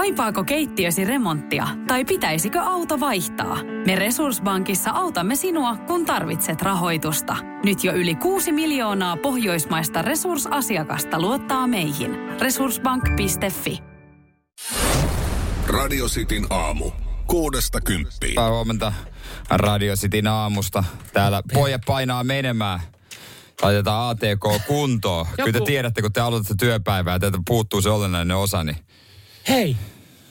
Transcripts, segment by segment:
Kaipaako keittiösi remonttia tai pitäisikö auto vaihtaa? Me Resurssbankissa autamme sinua, kun tarvitset rahoitusta. Nyt jo yli 6 miljoonaa pohjoismaista resursasiakasta luottaa meihin. Resurssbank.fi Radio Cityn aamu. Kuudesta kymppiin. Hyvää huomenta Radio Cityn aamusta. Täällä pojat painaa menemään. Laitetaan ATK kuntoon. Joku... Kyllä te tiedätte, kun te aloitatte työpäivää ja teiltä puuttuu se olennainen osa, niin Hei,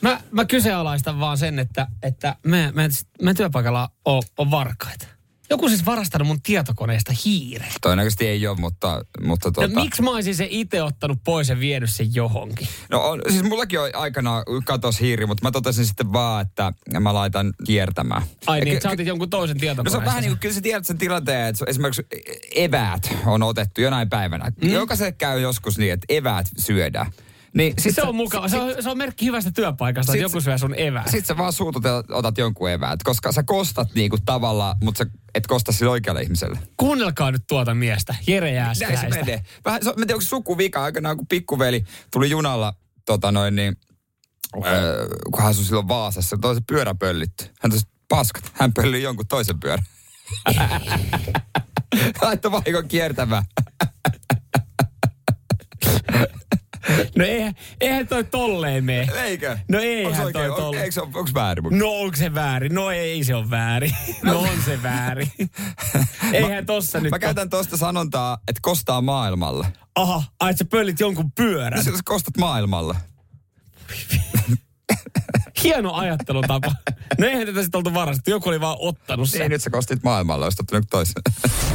mä, mä kyseenalaistan vaan sen, että, että me, me, me työpaikalla on, on varkaita. Joku siis varastanut mun tietokoneesta hiiren. Todennäköisesti ei ole, mutta... mutta tuota... no, miksi mä olisin se itse ottanut pois ja vienyt sen johonkin? No on, siis mullakin on aikanaan katos hiiri, mutta mä totesin sitten vaan, että mä laitan kiertämään. Ai niin, sä otit jonkun toisen tietokoneen. No se on vähän niin kuin, kyllä sä tiedät sen tilanteen, että esimerkiksi eväät on otettu jonain päivänä. Mm. Jokaiselle käy joskus niin, että eväät syödään. Niin, sit se on mukava. Sit, se, on, se on merkki hyvästä työpaikasta, että joku syö sun evää. Sitten sä vaan suutut ja otat jonkun eväät, koska sä kostat niinku tavalla, mutta sä et kosta sille oikealle ihmiselle. Kuunnelkaa nyt tuota miestä, Jere Jääskeläistä. Näin se menee. Vähän, se, mä tiedän, onko sukuvika aikanaan, kun pikkuveli tuli junalla, tota noin niin, äh, kun hän asui silloin Vaasassa, toi se pyörä pöllitty. Hän tosi paskat, hän pölli jonkun toisen pyörän. Laittoi vahingon kiertämään. No eihän, eihän toi tolleen mene. Eikö? No eihän oikein, toi tolleen. Eikö se on, onko väärin? Mutta? No onko se väärin? No ei se on väärin. No on se väärin. eihän mä, tossa nyt... Mä käytän tosta sanontaa, että kostaa maailmalle. Aha, ai sä pöllit jonkun pyörän. Sä kostat maailmalle. Hieno ajattelutapa. No eihän tätä sitten oltu varastettu. Joku oli vaan ottanut sen. Ei, nyt sä kostit maailmalle, jos ottanut toisen.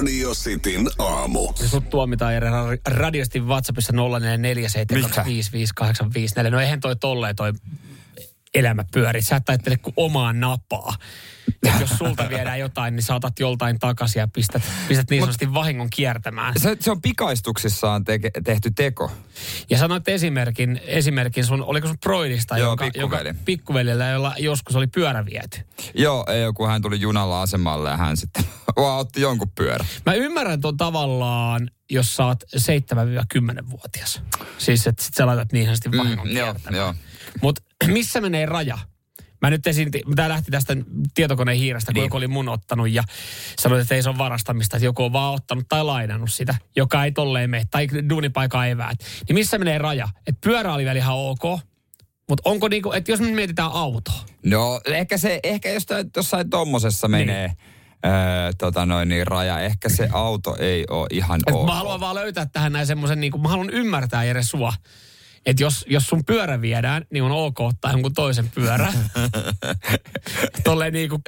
Radio Cityn aamu. Ja sut tuomitaan Jere radiosti WhatsAppissa 0447255854. No eihän toi tolleen toi elämä pyöri. Sä et ajattele kuin omaa napaa. Et jos sulta viedään jotain, niin saatat joltain takaisin ja pistät, pistät niin sanotusti vahingon kiertämään. Se, se on pikaistuksissaan te, tehty teko. Ja sanoit esimerkin, esimerkin sun, oliko sun Broidista, Joo, jonka, pikkuveli. jonka pikkuvelillä, jolla joskus oli pyörä viety. Joo, ei, kun hän tuli junalla asemalle ja hän sitten vaan otti jonkun pyörän. Mä ymmärrän tuon tavallaan, jos sä oot 7-10-vuotias. Siis, että sit sä laitat niin sanotusti vahingon Mm, joo, joo. Mutta missä menee raja? Mä nyt esitin, tämä lähti tästä tietokoneen hiirestä, kun Niin. joku oli mun ottanut ja sanoi, että ei se ole varastamista, että joku on vaan ottanut tai lainannut sitä, joka ei tolleen mene, tai duunipaikan eväät. Niin missä menee raja? Että pyörä oli vielä ihan ok, mutta onko niinku, että jos me mietitään autoa, No ehkä se, ehkä jos jossain tommosessa menee niin. öö, tota noin, niin raja, ehkä se auto ei ole ihan Et ok. Mä haluan vaan löytää tähän näin semmoisen, niin kuin, mä haluan ymmärtää Jere sua. Että jos, jos sun pyörä viedään, niin on ok ottaa jonkun toisen pyörä. Tolleen niin kuin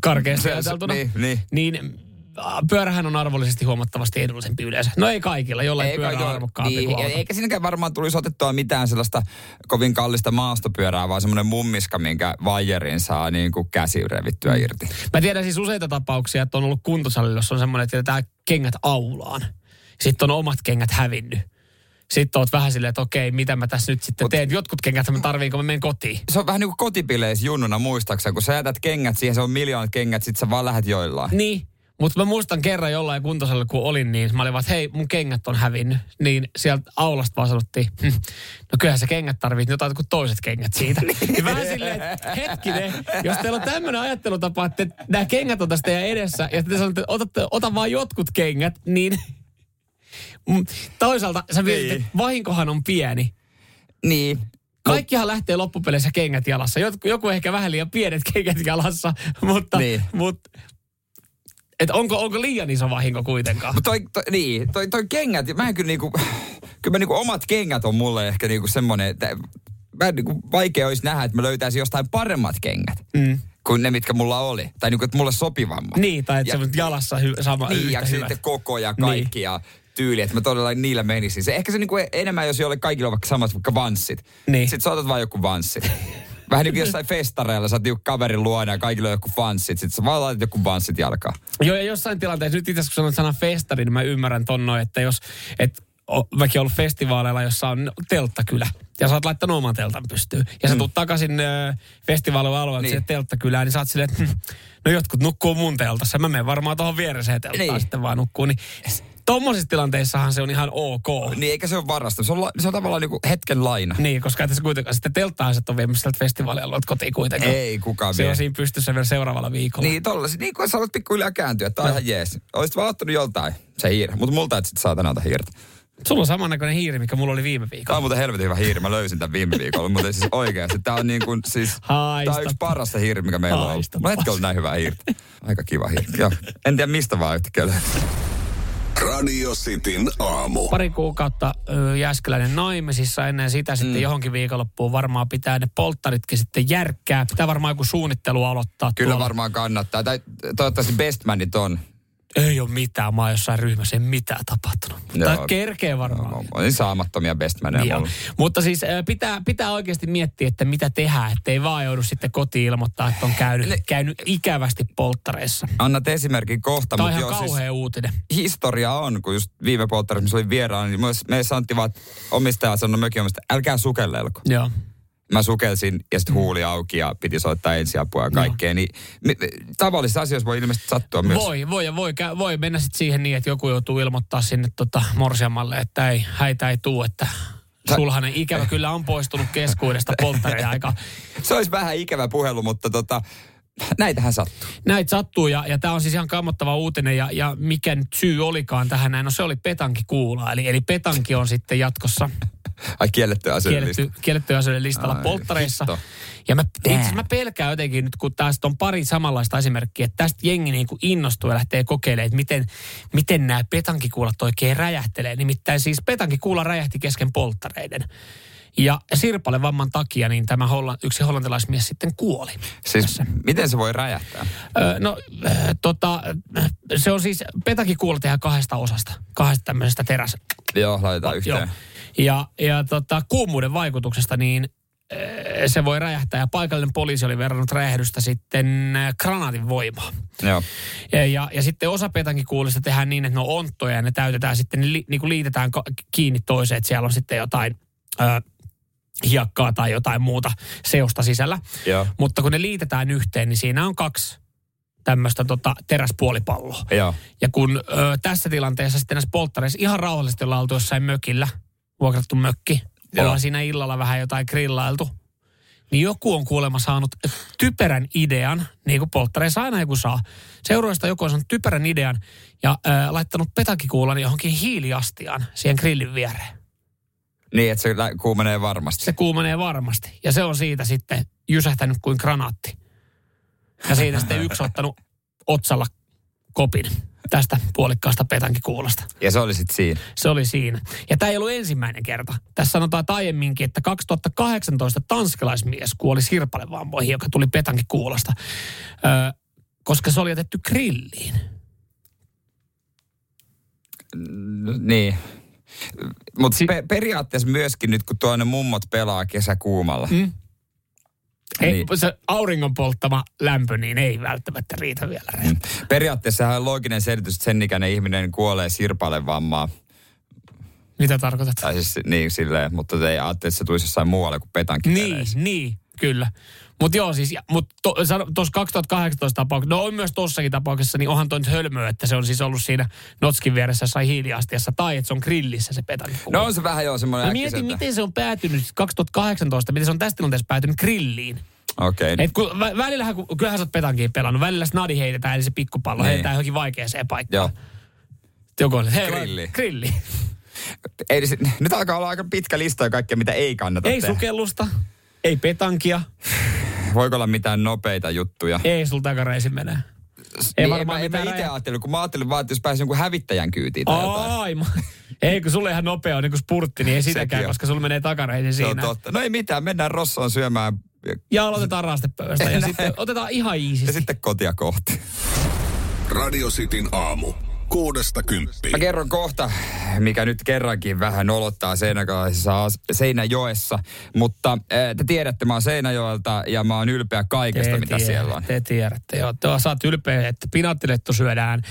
karkeasti ajateltuna. niin, niin. niin äh, pyörähän on arvollisesti huomattavasti edullisempi yleensä. No ei kaikilla, jollain Eikä pyörä on joo, arvokkaampi niin, kuin auto. Eikä siinäkään varmaan tulisi otettua mitään sellaista kovin kallista maastopyörää, vaan semmoinen mummiska, minkä vaijerin saa niin kuin käsi revittyä Mm. irti. Mä tiedän siis useita tapauksia, että on ollut kuntosalilla, jossa on semmoinen, että jätetään kengät aulaan. Sitten on omat kengät hävinnyt. Sitten oot vähän silleen, että okei, mitä mä tässä nyt sitten Mut- teen. Jotkut kengät mä tarviin, kun mä menen kotiin. Se on vähän niin kuin kotipileissä junnuna muistaakseni, kun sä jätät kengät siihen, se on miljoonat kengät, sit sä vaan lähdet joillaan. Niin, mutta mä muistan kerran jollain kuntosalilla, kun olin, niin mä olin vaan, että hei, mun kengät on hävinnyt. Niin sieltä aulasta vaan sanottiin, "Hm, no kyllähän sä kengät tarvit jotain kuin toiset kengät siitä. niin vähän silleen, että hetkinen, jos teillä on tämmöinen ajattelutapa, että nämä kengät on tästä teidän edessä, ja te sanotte, että otatte, ota vaan jotkut kengät, niin toisaalta sä mietit, Niin. että vahinkohan on pieni. Niin. Kaikkihan lähtee loppupeleissä kengät jalassa. Joku, joku ehkä vähän liian pienet kengät jalassa, mutta, Niin. mutta et onko, onko liian iso vahinko kuitenkaan? Mutta toi, toi, niin, toi, toi kengät, mä en kyllä niinku, kyllä mä niinku omat kengät on mulle ehkä niinku semmonen, että mä niinku vaikea olisi nähdä, että mä löytäisin jostain paremmat kengät. Mm. kuin ne, mitkä mulla oli. Tai niinku, että mulle sopivammat. Niin, tai että Ja- se on jalassa hy- sama Niin, yhtä ja hyvä. sitten koko ja kaikki ja tyyli, että mä todella niillä menisin. Se ehkä se niinku enemmän, jos jolle kaikilla on vaikka samat vaikka vanssit. Niin. Sitten sä otat vaan joku vanssit. Vähän niin kuin jossain festareilla, sä oot niinku kaverin luona ja kaikilla on joku vanssit. Sitten sä vaan laitat joku vanssit jalkaan. Joo, ja jossain tilanteessa, nyt itse asiassa kun sanoit sanan festari, niin mä ymmärrän ton noin, että jos, et, mäkin ollut festivaaleilla, jossa on telttakylä, ja sä oot laittanut oman teltan pystyyn, ja sä mm. tuut takaisin ö, festivaalialueelta Niin. niin. telttakylään, niin sä oot silleen, että hm, no jotkut nukkuu mun teltassa, mä menen varmaan tuohon viereseen telttaan Niin. niin. sitten vaan nukkuu, niin Tommosissa tilanteissahan se on ihan ok. Niin eikä se ole varasta. Se on, la- se on tavallaan niinku hetken laina. Niin, koska se kuitenkaan sitten telttaiset on viemässä sieltä festivaalialueelta kotiin kuitenkaan. Ei kukaan Se vie. on siinä pystyssä vielä seuraavalla viikolla. Niin tollasi, niin kuin sä haluat pikkuhiljaa kääntyä, tää on ihan jees. Olisit vaan ottanut joltain se hiiri, mutta multa et sit saatana ota hiirtä. Sulla on samannäköinen hiiri, mikä mulla oli viime viikolla. on muuten helvetin hyvä hiiri, mä löysin tämän viime viikolla, mutta siis oikeasti tää on niin kuin siis... Haista. on yksi parasta hiiri, mikä meillä on ollut. Hetki ollut näin hyvää hiirtä. Aika kiva hiiri. Joo. En tiedä mistä vaan yhtäkkiä löysin. Radio Cityn aamu. Pari kuukautta ö, Jääskeläinen naimisissa ennen sitä Mm. sitten johonkin viikonloppuun varmaan pitää ne polttaritkin sitten järkkää. Pitää varmaan joku suunnittelu aloittaa Kyllä tuolla. varmaan kannattaa. Tai toivottavasti bestmanit on. Ei ole mitään, mä oon jossain ryhmässä, ei mitään tapahtunut. Mutta Joo. kerkee varmaan. No, on niin saamattomia bestmaneja Niin. Mutta siis pitää, pitää oikeasti miettiä, että mitä tehdään, ettei vaan joudu sitten kotiin ilmoittaa, että on käynyt, Ne- käynyt ikävästi polttareissa. Annat esimerkin kohta, Tämä on ihan siis kauhea uutinen. historia on, kun just viime polttarissa, missä olin vieraana, niin myös me Santti vaan omistaja sanoi mökin omistaja, älkää sukellelko. Joo. Mä sukelsin ja sitten huuli auki ja piti soittaa ensiapua ja kaikkea. Niin me, me, tavallisissa asioissa voi ilmeisesti sattua myös. Voi, voi ja voi, voi mennä sitten siihen niin, että joku joutuu ilmoittaa sinne tota morsiamalle, että ei, häitä ei tuu, että sulhanen ikävä kyllä on poistunut keskuudesta polttareja aika. Se olisi vähän ikävä puhelu, mutta tota, näitähän sattuu. Näitä sattuu ja, ja tämä on siis ihan kammottava uutinen ja, ja mikä nyt syy olikaan tähän näin, no se oli petanki kuula. Eli, eli petanki on sitten jatkossa Ai kielletty asioiden kielletty, kielletty asioiden listalla Ai, polttareissa. hitto. Ja mä, itse mä pelkään jotenkin nyt, kun tästä on pari samanlaista esimerkkiä, että tästä jengi niin kuin innostuu ja lähtee kokeilemaan, että miten, miten nämä petankikuulat oikein räjähtelee. Nimittäin siis petankikuula räjähti kesken polttareiden. Ja sirpalevamman takia niin tämä holla, yksi hollantilaismies sitten kuoli. Siis miten se voi räjähtää? Öö, no, öö, tota, se on siis, petankikuula tehdään kahdesta osasta, kahdesta tämmöisestä teräs, Joo, laitetaan yhteen. Joo. Ja, ja tota, kuumuuden vaikutuksesta niin eh, se voi räjähtää. Ja paikallinen poliisi oli verrannut räjähdystä sitten eh, granaatin voimaan. Joo. Ja, ja, ja sitten osa petankikuulista tehdään niin, että ne on onttoja ja ne täytetään sitten, li, niin kuin liitetään kiinni toiseen, että siellä on sitten jotain ö, hiekkaa tai jotain muuta seosta sisällä. Joo. Mutta kun ne liitetään yhteen, niin siinä on kaksi tämmöistä tota, teräspuolipalloa. Joo. Ja kun ö, tässä tilanteessa sitten näissä polttareissa ihan rauhallisesti ollaan oltu jossain mökillä, vuokrattu mökki, Joo. ollaan siinä illalla vähän jotain grillailtu, niin joku on kuulemma saanut typerän idean, niin kuin polttareissa aina joku saa. Seuroista joku on saanut typerän idean ja ö, laittanut petakikuulan johonkin hiiliastiaan siihen grillin viereen. Niin, että se kuumenee varmasti. Se kuumenee varmasti. Ja se on siitä sitten jysähtänyt kuin granaatti. Ja siitä sitten yksi ottanut otsalla kopin tästä puolikkaasta petankikuulasta. Ja se oli sitten siinä. Se oli siinä. Ja tämä ei ollut ensimmäinen kerta. Tässä sanotaan että aiemminkin, että 2018 tanskalaismies kuoli sirpalevammoihin, joka tuli petankikuulasta, öö, koska se oli jätetty grilliin. Niin. Mutta Si- pe- periaatteessa myöskin nyt, kun tuonne mummot pelaa kesäkuumalla. Mm. Ei, Niin. Se auringon polttama lämpö, niin ei välttämättä riitä vielä. Mm. Periaatteessa on looginen selitys, että sen ikäinen ihminen kuolee sirpalevammaa. Mitä tarkoitat? Tai siis niin silleen, mutta te ei ajattele, että se tulisi jossain muualle kuin petankin Niin, niin, kyllä. Mutta joo, siis, mutta tuossa to, 2018 tapauksessa, no on myös tuossakin tapauksessa, niin onhan toi nyt hölmöä, että se on siis ollut siinä Notskin vieressä jossain hiiliastiassa, tai että se on grillissä se petanikuula. No on se vähän joo semmoinen Mä mietin, miten se on päätynyt 2018, miten se on tässä tilanteessa päätynyt grilliin. Okei. Et kun, vä- välillähän, kun, kyllähän sä oot petankiin pelannut, välillä snadi heitetään, eli se pikkupallo Niin. heitetään johonkin vaikeaseen paikkaan. Joo. Joku on, hei, Grilli. grilli. Ei, nyt alkaa olla aika pitkä lista ja kaikkea, mitä ei kannata Ei tehdä. sukellusta, ei petankia, Voiko olla mitään nopeita juttuja? ei sul takareisin menee. Ei niin, varmaan en, mä- en mä itse ajatellut, kun mä ajattelin vaan, että jos pääsin jonkun hävittäjän kyytiin tai jotain. Ai, ma- ei kun sulle ihan nopea on niin kuin spurtti, niin ei sitäkään, Sekin koska sulla menee Se on siinä. totta. No ei mitään, mennään Rossoon syömään ja, Ja aloitetaan rastepöydästä ja sitten otetaan ihan ja iisisti. sitten kotia kohti. Radio Cityn aamu. Kuudesta kymppiin. Mä kerron kohta, mikä nyt kerrankin vähän olottaa Seinäjoessa, Seinäjoessa. Mutta äh, te tiedätte, mä oon Seinäjoelta ja mä oon ylpeä kaikesta, Te mitä tiedä- siellä on. Te tiedätte, joo. Te saat ylpeä, että pinaattilettu syödään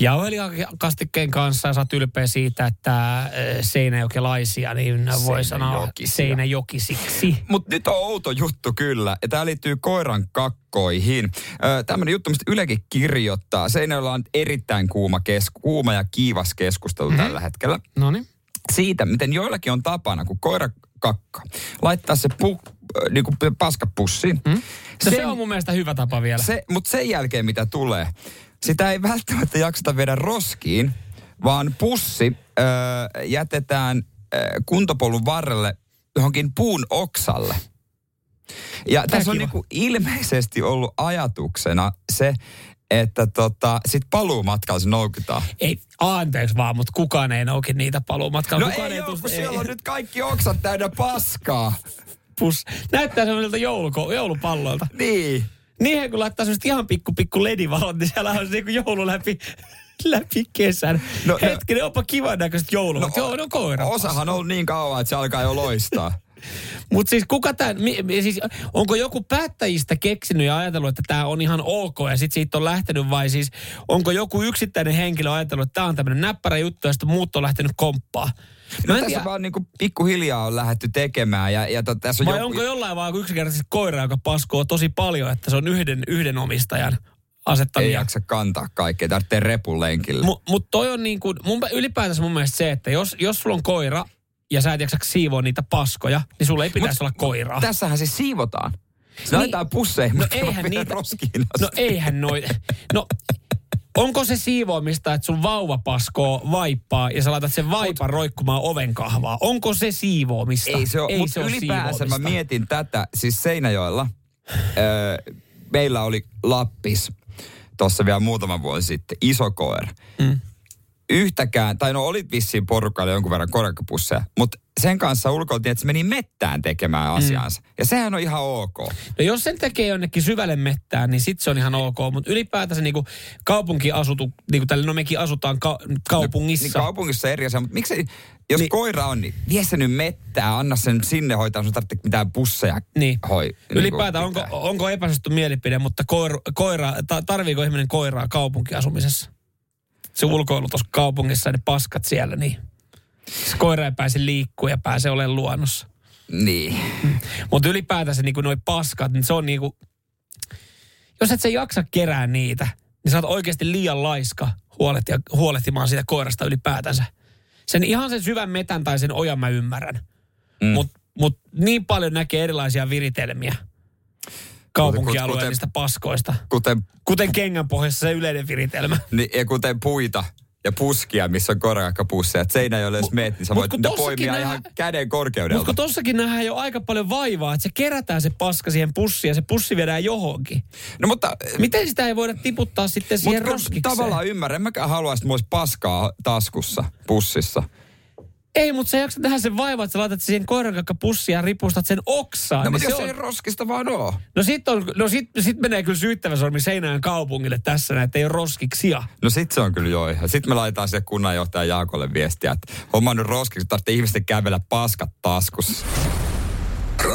jauhelihakastikkeen kanssa ja saat ylpeä siitä, että äh, seinäjokelaisia, niin voi sanoa seinäjokisiksi. Mutta nyt on outo juttu kyllä. Ja tää liittyy koiran kakkaan lakkoihin. Tämmöinen juttu, mistä Ylekin kirjoittaa. Seinäjoella on erittäin kuuma, kes- kuuma ja kiivas keskustelu mm-hmm. tällä hetkellä. No niin. Siitä, miten joillakin on tapana, kun koira kakka, laittaa se pu, äh, niin kuin paskapussiin. Mm? Se, se on mun mielestä hyvä tapa vielä. Se, mutta sen jälkeen mitä tulee, sitä ei välttämättä jakseta viedä roskiin, vaan pussi öö, jätetään öö, kuntopolun varrelle johonkin puun oksalle. Ja Tää tässä on niinku ilmeisesti ollut ajatuksena se, että tota, sit paluumatkalla se noukitaan. Ei, anteeksi vaan, mutta kukaan ei nouki niitä paluumatkalla. No kukaan ei, ei ole, kun siellä on nyt kaikki oksat täynnä paskaa. Pus. Näyttää semmoiselta jouluko, joulupalloilta. Niin. Niihin kun laittaa semmoiset ihan pikku pikku ledivalot, niin siellä on niinku joulu läpi, läpi kesän. No, Hetkinen, no, onpa kivan näköiset jouluvat. No, Joo, no koira. Osahan on ollut niin kauan, että se alkaa jo loistaa. Mutta siis kuka tämän, siis onko joku päättäjistä keksinyt ja ajatellut, että tämä on ihan ok ja sitten siitä on lähtenyt vai siis onko joku yksittäinen henkilö ajatellut, että tämä on tämmöinen näppärä juttu ja sitten muut on lähtenyt komppaa? No tässä tiedä. vaan niinku pikkuhiljaa on lähdetty tekemään. Ja, ja to, tässä on Vai joku... onko jollain vaan yksinkertaisesti koira, joka paskoo tosi paljon, että se on yhden, yhden omistajan asettamia. Ei jaksa kantaa kaikkea, tarvitsee repun lenkille. Mutta mut toi on niin kuin, mun, ylipäätänsä mun mielestä se, että jos, jos sulla on koira ja sä et jaksa siivoa niitä paskoja, niin sulla ei pitäisi mut, olla koiraa. Tässähän siis siivotaan. Se niin, laitetaan pusseihin, no eihän niitä, roskiin No eihän noin. No Onko se siivoamista, että sun vauva paskoo vaippaa ja sä laitat sen vaipan roikkumaan oven kahvaa? Onko se siivoamista? Ei se ole, Ei se ole ylipäänsä mä mietin tätä, siis Seinäjoella, öö, meillä oli Lappis tuossa vielä muutama vuosi sitten, iso koira. Mm yhtäkään, tai no olit vissiin porukalla jonkun verran korakapusseja, mutta sen kanssa ulkoiltiin, että se meni mettään tekemään asiansa. Mm. Ja sehän on ihan ok. No jos sen tekee jonnekin syvälle mettään, niin sit se on ihan ok. Mutta ylipäätänsä niinku kaupunkiasutu, niin kuin tälle, no mekin asutaan ka- kaupungissa. No, niin kaupungissa eri asia, mutta miksi jos niin, koira on, niin vie se nyt mettää, anna sen sinne hoitaa, sun tarvitse mitään busseja niin. hoi. Niin Ylipäätään onko, onko epäsuosittu mielipide, mutta koira, koira, tarviiko ihminen koiraa kaupunkiasumisessa? Se ulkoilu tuossa kaupungissa, ne paskat siellä, niin se koira ei pääse liikkua ja pääse olemaan luonnossa. Niin. Mutta ylipäätänsä niin noi paskat, niin se on niin kuin, jos et sä jaksa kerää niitä, niin sä oot oikeasti liian laiska huolehtia, huolehtimaan siitä koirasta ylipäätänsä. Sen ihan sen syvän metän tai sen ojan mä ymmärrän. Mm. Mutta mut niin paljon näkee erilaisia viritelmiä – kaupunkialueen niistä paskoista. Kuten, kuten kengän pohjassa se yleinen viritelmä. Niin, ja kuten puita ja puskia, missä on korakapusseja. Että seinä ei ole edes meet, niin sä voit niitä poimia nähdä, ihan käden korkeudelta. Mutta tossakin nähdään jo aika paljon vaivaa, että se kerätään se paska siihen pussiin ja se pussi viedään johonkin. No mutta... Miten sitä ei voida tiputtaa sitten siihen roskikseen? Tavallaan ymmärrän. Mäkään halua, että mulla olisi paskaa taskussa, pussissa. Ei, mutta sä jaksat tehdä sen vaiva, että sä laitat siihen koirankakkapussiin ja ripustat sen oksaan. No, niin mutta jos on... ei roskista vaan oo. No sit, on, no sit, sit menee kyllä syyttävä sormi Seinään kaupungille tässä näin, että ei ole roskiksia. No sit se on kyllä joo. Sitten me laitetaan se kunnanjohtaja Jaakolle viestiä, että homma nyt roskiksi, tarvitsee ihmisten kävellä paskat taskussa.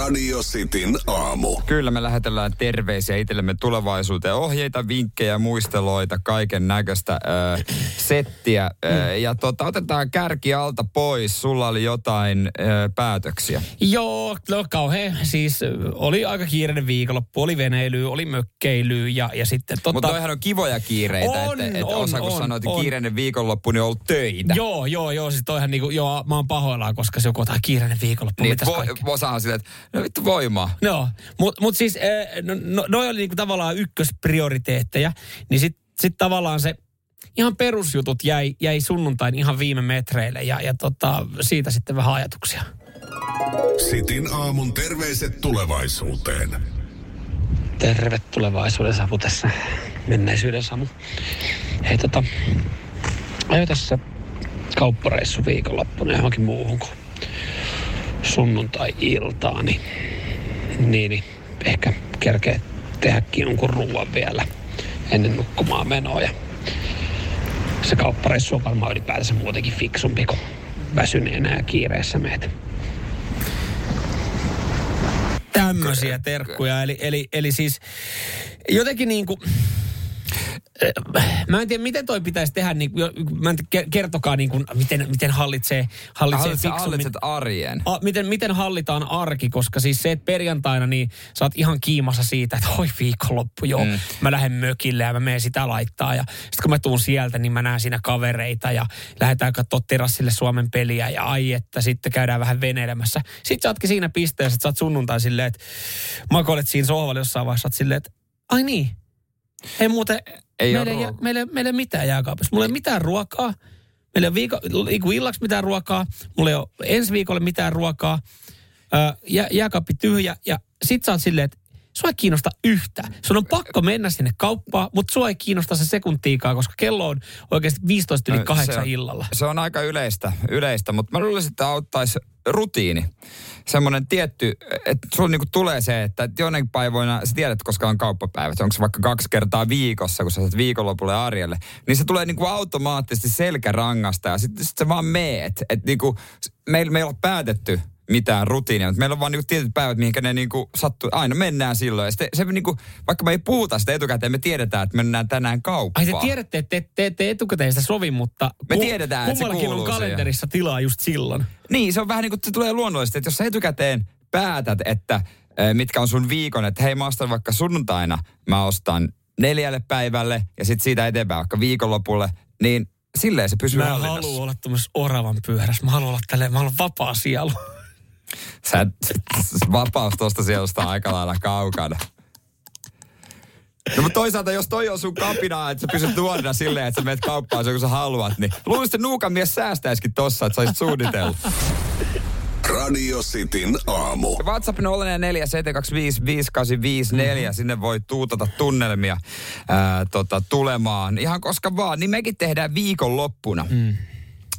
Radio Cityn aamu. Kyllä me lähetellään terveisiä itsellemme tulevaisuuteen. Ohjeita, vinkkejä, muisteloita, kaiken näköistä äh, settiä. Äh, ja tota, otetaan kärki alta pois. Sulla oli jotain äh, päätöksiä. Joo, no kauhean. Siis oli aika kiireinen viikonloppu. Oli veneily, oli mökkeily ja, ja sitten tota... Mutta toihan on kivoja kiireitä. On, että, et on, osa kun on, sanoit, että kiireinen viikonloppu, niin on ollut töitä. Joo, joo, joo. Siis toihan niinku, joo, mä oon pahoillaan, koska se on kiireinen viikonloppu. Niin, vo, osahan silleen, että No vittu voimaa. No, mutta mut siis eh, no, no, noi oli niinku tavallaan ykkösprioriteetteja, niin sitten sit tavallaan se ihan perusjutut jäi, jäi sunnuntain ihan viime metreille ja, ja tota, siitä sitten vähän ajatuksia. Sitin aamun terveiset tulevaisuuteen. Terve tulevaisuuden savu tässä menneisyyden samu. Hei tota, ajo tässä kauppareissu viikonloppuna johonkin muuhun kuin sunnuntai-iltaa, niin, niin, niin ehkä kerkee tehdäkin jonkun ruoan vielä ennen nukkumaan menoa. Ja se kauppareissu on varmaan ylipäätänsä muutenkin fiksumpi kuin väsyneenä ja kiireessä meitä. Tämmöisiä terkkuja. Eli, eli, eli siis jotenkin niin kuin Mä en tiedä, miten toi pitäisi tehdä, niin, mä en tiedä, kertokaa niin kuin, miten, miten hallitsee, hallitsee fiksummin. hallitset arjen. A, miten, miten hallitaan arki, koska siis se, että perjantaina niin sä oot ihan kiimassa siitä, että oi viikonloppu, joo, mm. mä lähden mökille ja mä menen sitä laittaa. Ja sitten kun mä tuun sieltä, niin mä näen siinä kavereita ja lähdetään katsoa terassille Suomen peliä ja ai, että sitten käydään vähän veneilemässä. Sitten sä ootkin siinä pisteessä, että sä oot sunnuntai silleen, että makoilet siinä sohvalla jossain vaiheessa, oot silleen, että ai niin, ei muuten, Ei meillä, oo ei, meillä, meillä ei ole mitään jääkaapissa. Mulla ei ole mitään ruokaa. Meillä ei ole viiko, illaksi mitään ruokaa. Mulla ei ole ensi viikolle mitään ruokaa. Ö, jä, jääkaappi tyhjä. Ja sit sä oot silleen, että sua ei kiinnosta yhtään. Sun on pakko mennä sinne kauppaan, mutta sua ei kiinnosta se sekuntiikaa, koska kello on oikeasti 15 yli No, 8 se on- illalla. Se on aika yleistä, yleistä mutta mä luulisin, että auttaisi rutiini. Semmoinen tietty, että sulla niinku tulee se, että jonain päivoina, sä tiedät, koska on kauppapäivät, onko se vaikka kaksi kertaa viikossa, kun sä saat viikonlopulle arjelle, niin se tulee niinku automaattisesti selkärangasta ja sitten sit sä vaan meet. Että niinku, meillä, meillä on päätetty mitään rutiinia, mutta meillä on vaan niinku tietyt päivät, mihinkä ne niinku sattuu. Aina mennään silloin. Ja sitten se niinku, vaikka me ei puhuta sitä etukäteen, me tiedetään, että mennään tänään Ai kauppaan. te tiedätte, että te, te etukäteen sitä sovi, mutta Me tiedetään, että se on kuuluu siihen. kalenterissa tilaa just silloin. Niin, se on vähän niin kuin se tulee luonnollisesti, että jos sä etukäteen päätät, että eh, mitkä on sun viikon, että hei mä ostan vaikka sunnuntaina, mä ostan neljälle päivälle ja sitten siitä eteenpäin vaikka viikonlopulle, niin silleen se pysyy Mä en hallinnassa. halua olla tämmöisessä oravan pyörässä. Mä haluan olla tälleen, mä haluan vapaa sielu. Sä et, vapaus tuosta sielusta on aika lailla kaukana. No mutta toisaalta, jos toi on sun kapina, että sä pysyt nuorena silleen, että sä menet kauppaan sen, kun sä haluat, niin luulisin, että nuukan mies säästäisikin tossa, että sä olisit suunnitellut. Radio Cityn aamu. WhatsApp 0447255854, sinne voi tuutata tunnelmia ää, tota, tulemaan. Ihan koska vaan, niin mekin tehdään viikonloppuna. Mm.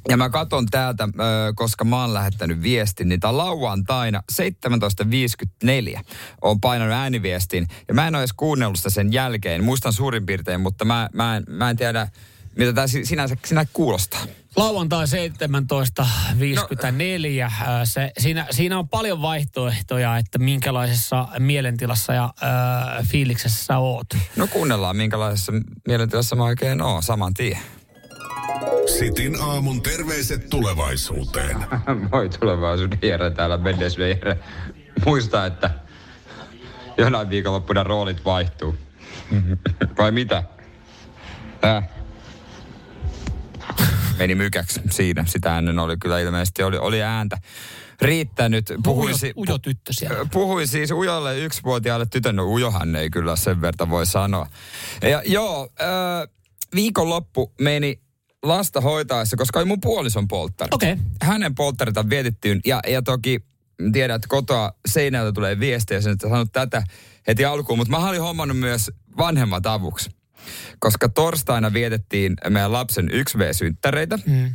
Ja mä katon täältä, koska mä oon lähettänyt viestin, niin tää lauantaina 17.54 on painanut ääniviestin. Ja mä en ole edes kuunnellut sitä sen jälkeen, muistan suurin piirtein, mutta mä, mä, en, mä en tiedä, mitä tää si- sinänsä, sinä kuulostaa. Lauantai 17.54. Äh, Se, siinä, siinä on paljon vaihtoehtoja, että minkälaisessa mielentilassa ja äh, fiiliksessä sä oot. No kuunnellaan, minkälaisessa mielentilassa mä oikein oon saman tien. Sitin aamun terveiset tulevaisuuteen. Moi tulevaisuuden Jere täällä mennessä Jere. Muista, että jonain viikonloppuna roolit vaihtuu. Vai mitä? Äh. Meni mykäksi siinä. Sitä ennen oli kyllä ilmeisesti oli, oli ääntä riittänyt. Puhuin, Ujo, si- ujo tyttö siellä. puhuin siis ujolle yksivuotiaalle tytön. No ujohan ei kyllä sen verta voi sanoa. Ja joo, äh, viikonloppu meni lasta hoitaessa, koska oli mun puolison polttari. Okay. hänen polttarita vietettiin ja, ja toki tiedän, että kotoa seinältä tulee viestiä, sen että sanonut tätä heti alkuun, mutta mä olin hommannut myös vanhemmat avuksi. Koska torstaina vietettiin meidän lapsen 1V-synttäreitä, mm.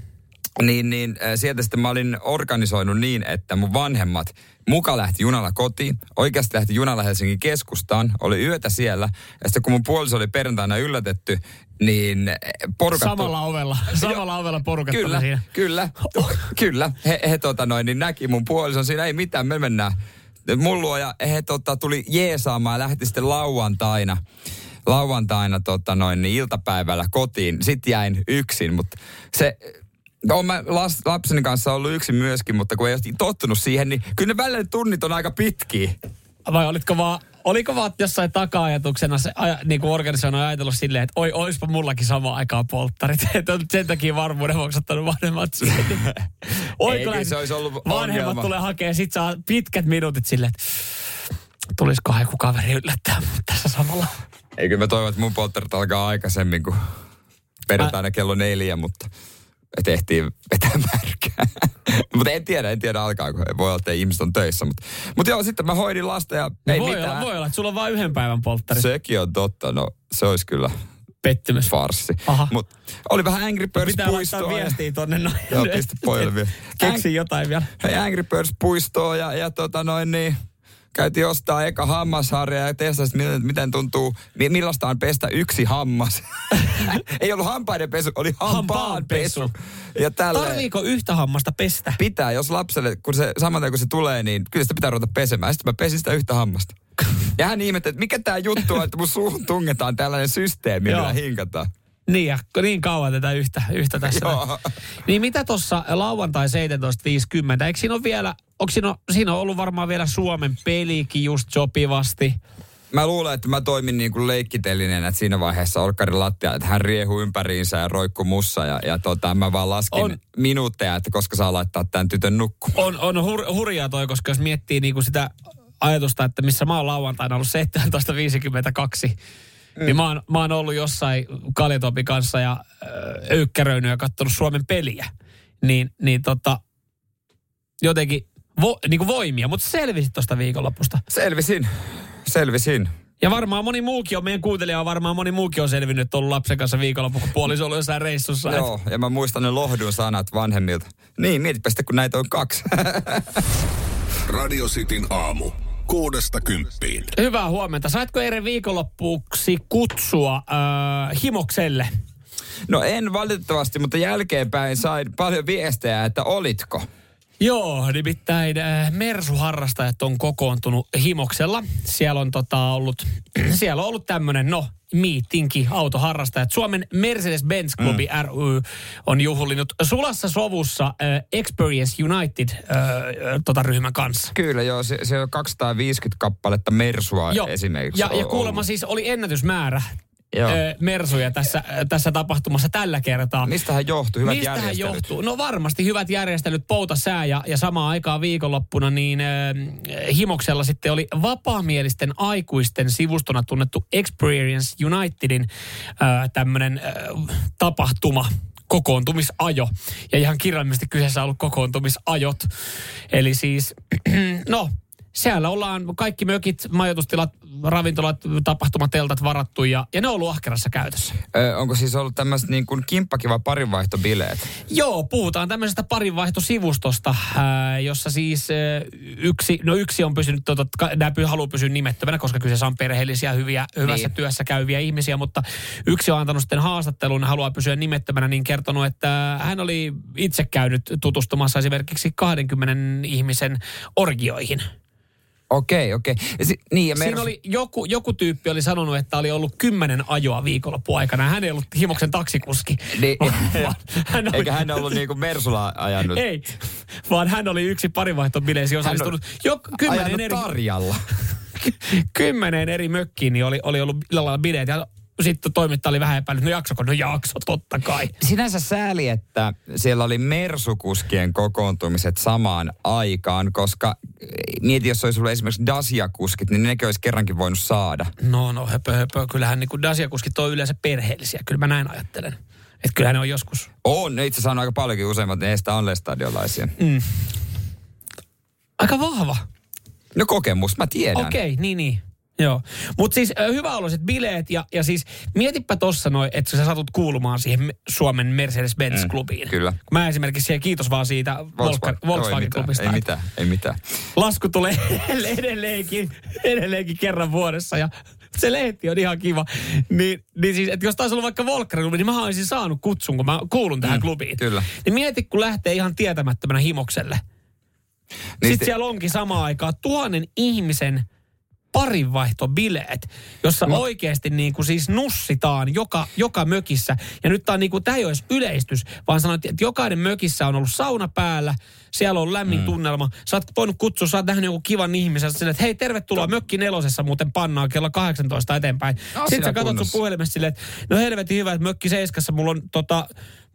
niin, niin äh, sieltä sitten mä olin organisoinut niin, että mun vanhemmat muka lähti junalla kotiin, oikeasti lähti junalla Helsingin keskustaan, oli yötä siellä, ja sitten kun mun puoliso oli perjantaina yllätetty, niin äh, porukat... Samalla ovella, samalla ovella porukat Kyllä, siinä. kyllä, kyllä. He, he tota noin, niin näki mun puolison siinä, ei mitään, me mennään mun luo ja he tota, tuli jeesaamaan ja lähti sitten lauantaina lauantaina tota noin, niin iltapäivällä kotiin. Sitten jäin yksin, mutta se... Olen mä las, lapseni kanssa ollut yksin myöskin, mutta kun ei ole tottunut siihen, niin kyllä ne välillä tunnit on aika pitkiä. Vai olitko vaan, oliko vaan jossain taka-ajatuksena se, aja, niin kuin organisoinut ajatellut silleen, että oi, oispa mullakin sama aikaan polttarit. Että on sen takia varmuuden vuoksi ottanut vanhemmat. Oiko Ei, kyllä se olisi ollut vanhemmat ongelma. tulee hakemaan, sit saa pitkät minuutit silleen, että tulisiko joku kaveri yllättää mut tässä samalla. Eikö mä toivon, että mun polttarit alkaa aikaisemmin kuin perjantaina kello neljä, mutta tehtiin vetää märkää. mutta en tiedä, en tiedä alkaako. Voi olla, että ihmiset on töissä. Mutta, mutta joo, sitten mä hoidin lasta ja No ei voi, mitään. olla, voi olla, että sulla on vain yhden päivän polttari. Sekin on totta. No, se olisi kyllä Pettymys. farssi. Aha. Mutta oli vähän Angry Birds Pitää puistoa. ja- viestiä tonne noin. Joo, pistä pojille vielä. Keksi jotain vielä. Hei, Angry Birds puistoa ja, ja tota noin niin, käytiin ostaa eka hammasharja ja testasin, miten, miten tuntuu, mi- millaista on pestä yksi hammas. Ei ollut hampaiden pesu, oli hampaan pesu. Ja Tarviiko yhtä hammasta pestä? pitää, jos lapselle, kun se saman tien kun se tulee, niin kyllä sitä pitää ruveta pesemään. Sitten mä pesin sitä yhtä hammasta. Ja hän ihmetteli, että mikä tämä juttu on, että mun suuhun tungetaan tällainen systeemi, millä hinkataan. Niin, ja niin kauan tätä yhtä, yhtä tässä. Joo. Niin mitä tuossa lauantai 17.50, eikö siinä ole vielä, onko siinä, siinä on ollut varmaan vielä Suomen pelikin just sopivasti? Mä luulen, että mä toimin niin kuin leikkitelineenä että siinä vaiheessa Olkkarin lattia, että hän riehuu ympäriinsä ja roikkuu mussa. Ja, ja tota, mä vaan laskin On. minuutteja, että koska saa laittaa tämän tytön nukkumaan. On, on hur, hurjaa toi, koska jos miettii niinku sitä ajatusta, että missä mä oon lauantaina ollut 17.52, mm. niin mä oon, mä oon ollut jossain Kaljatopin kanssa ja öykkäröinyt ja katsonut Suomen peliä. Niin, niin tota, jotenkin vo, niinku voimia, mutta selvisit tuosta viikonlopusta. Selvisin. Selvisin. Ja varmaan moni muukin on, meidän kuuntelija on varmaan moni muukin on selvinnyt, että on ollut lapsen kanssa viikonloppu, kun puoliso on ollut jossain reissussa. Joo, ja mä muistan ne lohdun sanat vanhemmilta. Niin, mietipä sitten, kun näitä on kaksi. Radio Cityn aamu. Kuudesta kymppiin. Hyvää huomenta. Saitko Ere viikonloppuksi kutsua äh, Himokselle? no en valitettavasti, mutta jälkeenpäin sain paljon viestejä, että olitko. Joo, nimittäin äh, Mersu-harrastajat on kokoontunut Himoksella. Siellä on tota ollut, siellä on ollut tämmöinen, no, miitinki autoharrastajat. Suomen Mercedes-Benz-klubi mm. ry on juhlinut sulassa sovussa äh, Experience United äh, tota ryhmän kanssa. Kyllä joo, se, se on 250 kappaletta Mersua esimerkiksi. Ja, ja kuulemma ollut. siis oli ennätysmäärä Joo. mersuja tässä, tässä tapahtumassa tällä kertaa. Mistähän johtuu? Hyvät Mistähän järjestelyt. johtuu? No varmasti hyvät järjestelyt, poutasää ja, ja samaan aikaan viikonloppuna niin äh, Himoksella sitten oli vapaamielisten aikuisten sivustona tunnettu Experience Unitedin äh, tämmöinen äh, tapahtuma kokoontumisajo. Ja ihan kirjallisesti kyseessä on ollut kokoontumisajot. Eli siis, no, siellä ollaan kaikki mökit, majoitustilat, ravintolat, tapahtumateltat varattu ja, ja ne on ollut ahkerassa käytössä. Ö, onko siis ollut tämmöiset niin kuin kimppakiva parinvaihtobileet? Joo, puhutaan tämmöisestä parinvaihtosivustosta, ää, jossa siis ää, yksi, no yksi on pysynyt, tota, nämä haluaa pysyä nimettömänä, koska kyseessä on perheellisiä, hyviä, hyvässä Niin. työssä käyviä ihmisiä, mutta yksi on antanut sitten haastattelun, haluaa pysyä nimettömänä, niin kertonut, että hän oli itse käynyt tutustumassa esimerkiksi 20 ihmisen orgioihin. Okei, okei. Si- niin, ja Siinä Mersu- oli joku, joku tyyppi oli sanonut, että oli ollut kymmenen ajoa viikonloppuaikana. Hän ei ollut Himoksen taksikuski. Niin, hän oli- Eikä hän ollut niinku Mersulla ajanut. Ei, vaan hän oli yksi parinvaihtobileisiin Hän on osallistunut. Jo kymmenen eri, Tarjalla. kymmeneen eri mökkiin niin oli, oli ollut illalla bileet. Ja sitten toimittaja oli vähän epäillyt, no jaksoko? No jakso, totta kai. Sinänsä sääli, että siellä oli Mersukuskien kokoontumiset samaan aikaan, koska eh, mieti, jos olisi ollut esimerkiksi Dacia-kuskit, niin nekin olisi kerrankin voinut saada. No, no, höpö, höpö. Kyllähän niin Dacia-kuskit on yleensä perheellisiä. Kyllä mä näin ajattelen. Että kyllähän ne on joskus. On, ne itse asiassa on aika paljonkin useimmat neistä on lestadiolaisia. Aika vahva. No kokemus, mä tiedän. Okei, okay, niin niin. Joo. Mutta siis hyväoloiset bileet ja, ja siis mietipä tossa noin, että sä satut kuulumaan siihen Me- Suomen Mercedes-Benz-klubiin. Mm, kyllä. Mä esimerkiksi siellä kiitos vaan siitä Volkswagen, Joo, ei Volkswagen-klubista. mitään, Ei mitään, ei mitään. Lasku tulee edelleenkin, edelleenkin kerran vuodessa ja se lehti on ihan kiva. Niin, niin siis, että jos taisi olla vaikka Volkswagen-klubi, niin mä olisin saanut kutsun, kun mä kuulun tähän Mm, klubiin. kyllä. Niin mieti, kun lähtee ihan tietämättömänä himokselle. Niin Sitten sitten- siellä onkin samaan aikaan tuhannen ihmisen parinvaihtobileet, jossa no. oikeasti niin kuin siis nussitaan joka, joka mökissä. Ja nyt tämä on niin kuin, tämä ei ole edes yleistys, vaan sanoit, että jokainen mökissä on ollut sauna päällä, siellä on lämmin mm. tunnelma. Sä oot voinut kutsua, sä oot nähnyt joku kivan ihmisen, silleen, että hei tervetuloa mökki nelosessa muuten pannaan kello 18 eteenpäin. No, Sitten sä katsot sun kunnossa. puhelimesta silleen, että no helvetin hyvä, että mökki seiskassa mulla on tota,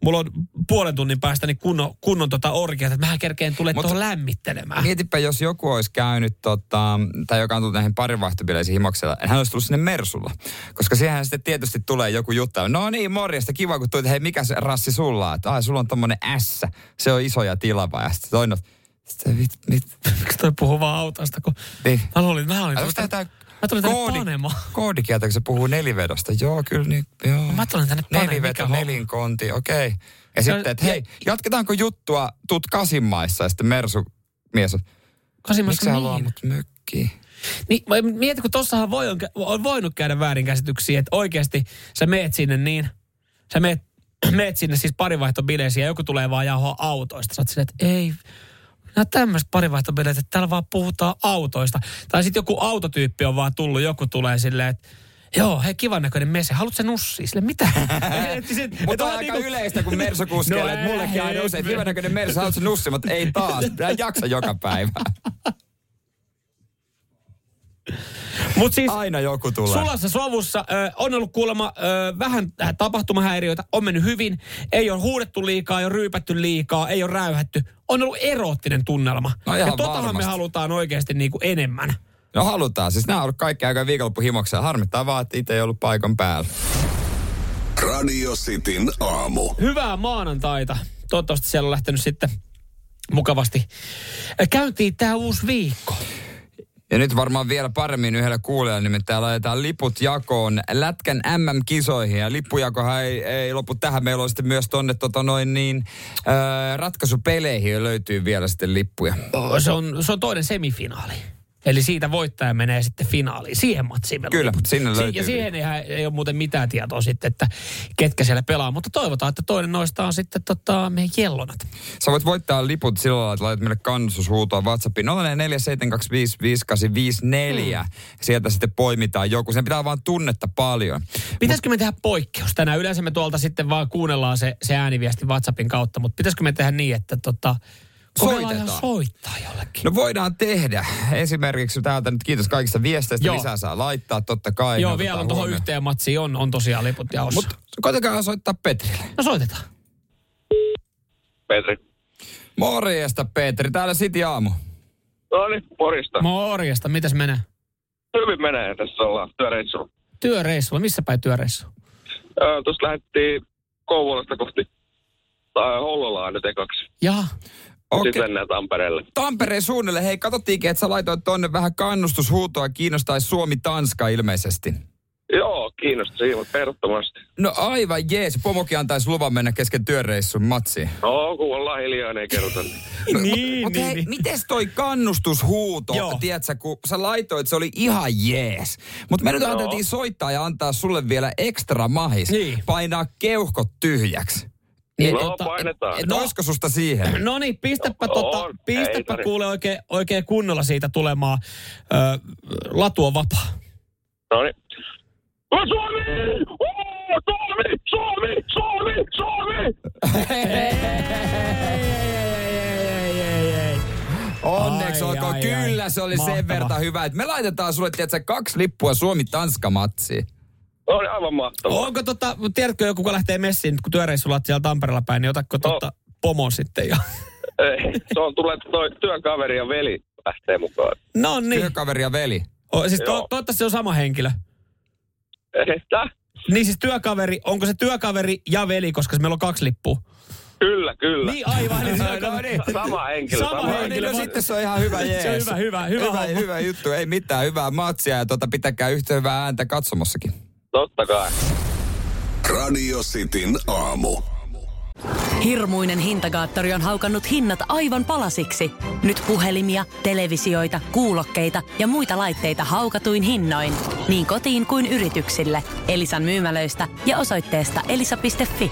Mulla on puolen tunnin päästä niin kunnon, kunnon tota orgiat, että mähän kerkeen tulee tuohon lämmittelemään. Mietipä, jos joku olisi käynyt, tota, tai joka on tullut näihin parinvaihtobileisiin himoksella, hän olisi tullut sinne Mersulla. Koska siihen sitten tietysti tulee joku juttu. No niin, morjesta, kiva kun tulit. Hei, mikä se rassi sulla on? Ai, sulla on tommonen S. Se on iso ja tilava. Ja sitten toinen, sitten mit, mit, Miksi toi puhuu vaan autosta, kun niin. mä luulin, mä olin, Onko tää mä tulin tänne koodi, panemaan. koodikieltä, kun se puhuu nelivedosta? Joo, kyllä niin, joo. Mä tulin tänne panemaan, Neliveto, nelinkonti, okei. Okay. Ja Se- sitten, että ja- hei, jatketaanko juttua, tuut kasinmaissa ja sitten Mersu mies on, miksi haluaa mut mökkiin? Niin, mä mietin, kun tossahan voi, on, on voinut käydä väärinkäsityksiä, että oikeasti sä meet sinne niin, sä meet, meet sinne siis parivaihtobileisiin ja joku tulee vaan jauhoa autoista. Sä oot silleen, että ei, Nämä tämmöiset parivaihtobileet, että täällä vaan puhutaan autoista. Tai sitten joku autotyyppi on vaan tullut, joku tulee silleen, että Joo, hei kivan näköinen mese. Haluatko se nussi? Sille mitä? Mutta on aika niinku... yleistä, kun Merso-kuskeille, no, että mullekin aina usein, kivan näköinen Merso, haluatko nussi? Mutta ei taas, Mä jaksa joka päivä. Mut siis Aina joku tulee. Sulassa sovussa ö, on ollut kuulemma ö, vähän tapahtumahäiriöitä, on mennyt hyvin. Ei ole huudettu liikaa, ei ole ryypätty liikaa, ei ole räyhätty. On ollut eroottinen tunnelma. No ja totahan varmasti. me halutaan oikeasti niinku enemmän. No halutaan. Siis nämä on ollut kaikki aika viikonloppuhimoksia. Harmittaa vaan, että itse ei ollut paikan päällä. Radio Cityn aamu. Hyvää maanantaita. Toivottavasti siellä on lähtenyt sitten mukavasti käyntiin tämä uusi viikko. Ja nyt varmaan vielä paremmin yhdellä kuulijalla, nimittäin laitetaan liput jakoon Lätkän MM-kisoihin. Ja lippujakohan ei, ei lopu tähän. Meillä on sitten myös tonne tota noin niin, ää, ratkaisupeleihin jo löytyy vielä sitten lippuja. Se on, se on toinen semifinaali. Eli siitä voittaja menee sitten finaaliin. Siihen matsiin Kyllä, mutta sinne löytyy. Ja siihen ei, ei ole muuten mitään tietoa sitten, että ketkä siellä pelaa. Mutta toivotaan, että toinen noista on sitten tota, meidän jellonat. Sä voit voittaa liput sillä lailla, että laitat meille kannustushuutoa WhatsAppiin 0447255854. Mm. Sieltä sitten poimitaan joku. Sen pitää vaan tunnetta paljon. Pitäisikö me tehdä poikkeus tänään? Yleensä me tuolta sitten vaan kuunnellaan se, se ääniviesti WhatsAppin kautta, mutta pitäisikö me tehdä niin, että tota, Soitetaan. soittaa jollekin. No voidaan tehdä. Esimerkiksi täältä nyt kiitos kaikista viesteistä. Joo. Lisää saa laittaa, totta kai. Joo, vielä on tuohon yhteen matsiin on, on tosiaan liput jaossa. Mutta koitakaa soittaa Petrille. No soitetaan. Petri. Morjesta Petri, täällä City Aamu. No niin, Porista. Morjesta, mitäs menee? Hyvin menee, tässä ollaan työreissulla. Työreissulla, missä päin työreissu? Öö, Tuossa lähdettiin Kouvolasta kohti tai Hollolaan nyt ekaksi. Jaa. Okay. Sitten mennään Tampereelle. Tampereen suunnille. Hei, katsottiinkin, että sä laitoit tonne vähän kannustushuutoa. Kiinnostaisi Suomi-Tanska ilmeisesti. Joo, kiinnostaa mutta ehdottomasti. No aivan jees. Pomokin antaisi luvan mennä kesken työreissun matsiin. No, kun ollaan hiljaa, niin ei kerrota. no, niin, Mutta niin, hei, niin. mites toi kannustushuuto, Joo. tiedätkö, kun sä laitoit, se oli ihan jees. Mutta me nyt no. ajateltiin soittaa ja antaa sulle vielä ekstra mahis. Niin. Painaa keuhkot tyhjäksi. Niin, no, tota, painetaan. Et, no, olisiko susta siihen? No niin, pistäpä, no, tota, pistäpä kuule oikein, oikein kunnolla siitä tulemaan. Ö, latu on vapaa. No niin. Suomi! Oh, Suomi! Suomi! Suomi! Suomi! Onneksi ai, olkoon. Ai, Kyllä ai. se oli Mahtava. sen verran hyvä, että me laitetaan sulle, tiedätkö, kaksi lippua Suomi-Tanska-matsiin. Oli aivan mahtavaa. Onko tota, tiedätkö joku, kun lähtee messiin, kun työreissulla siellä Tampereella päin, niin otatko no. tota pomon sitten jo? Ei, se on tulee toi työkaveri ja veli lähtee mukaan. No niin. Työkaveri ja veli. O, siis to, toivottavasti se on sama henkilö. Että? Niin siis työkaveri, onko se työkaveri ja veli, koska meillä on kaksi lippua? Kyllä, kyllä. Niin aivan. Niin, no, niin. Sama henkilö. Sama, sama henkilö. No, sitten se on ihan hyvä jees. se on hyvä, hyvä, hyvä, hyvä, hyvä juttu. Ei mitään, hyvää matsia ja tuota, pitäkää yhtä hyvää ääntä katsomossakin. Totta kai. Radio Cityn aamu. Hirmuinen hintakaattori on haukannut hinnat aivan palasiksi. Nyt puhelimia, televisioita, kuulokkeita ja muita laitteita haukatuin hinnoin. Niin kotiin kuin yrityksille. Elisan myymälöistä ja osoitteesta elisa.fi.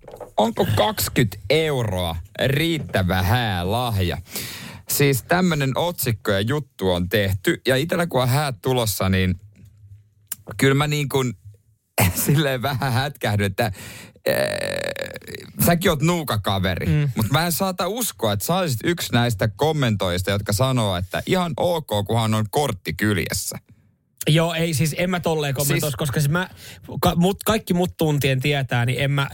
onko 20 euroa riittävä häälahja? Siis tämmönen otsikko ja juttu on tehty. Ja itsellä kun on häät tulossa, niin kyllä mä niin kuin silleen vähän hätkähdyn, että äh, säkin oot nuukakaveri. Mm. Mutta mä en saata uskoa, että sä olisit yksi näistä kommentoista, jotka sanoo, että ihan ok, kunhan on kortti kyljessä. Joo, ei siis, en mä tolleen kommentoisi, siis, koska siis mä, ka, mut, kaikki mut tuntien tietää, niin en mä,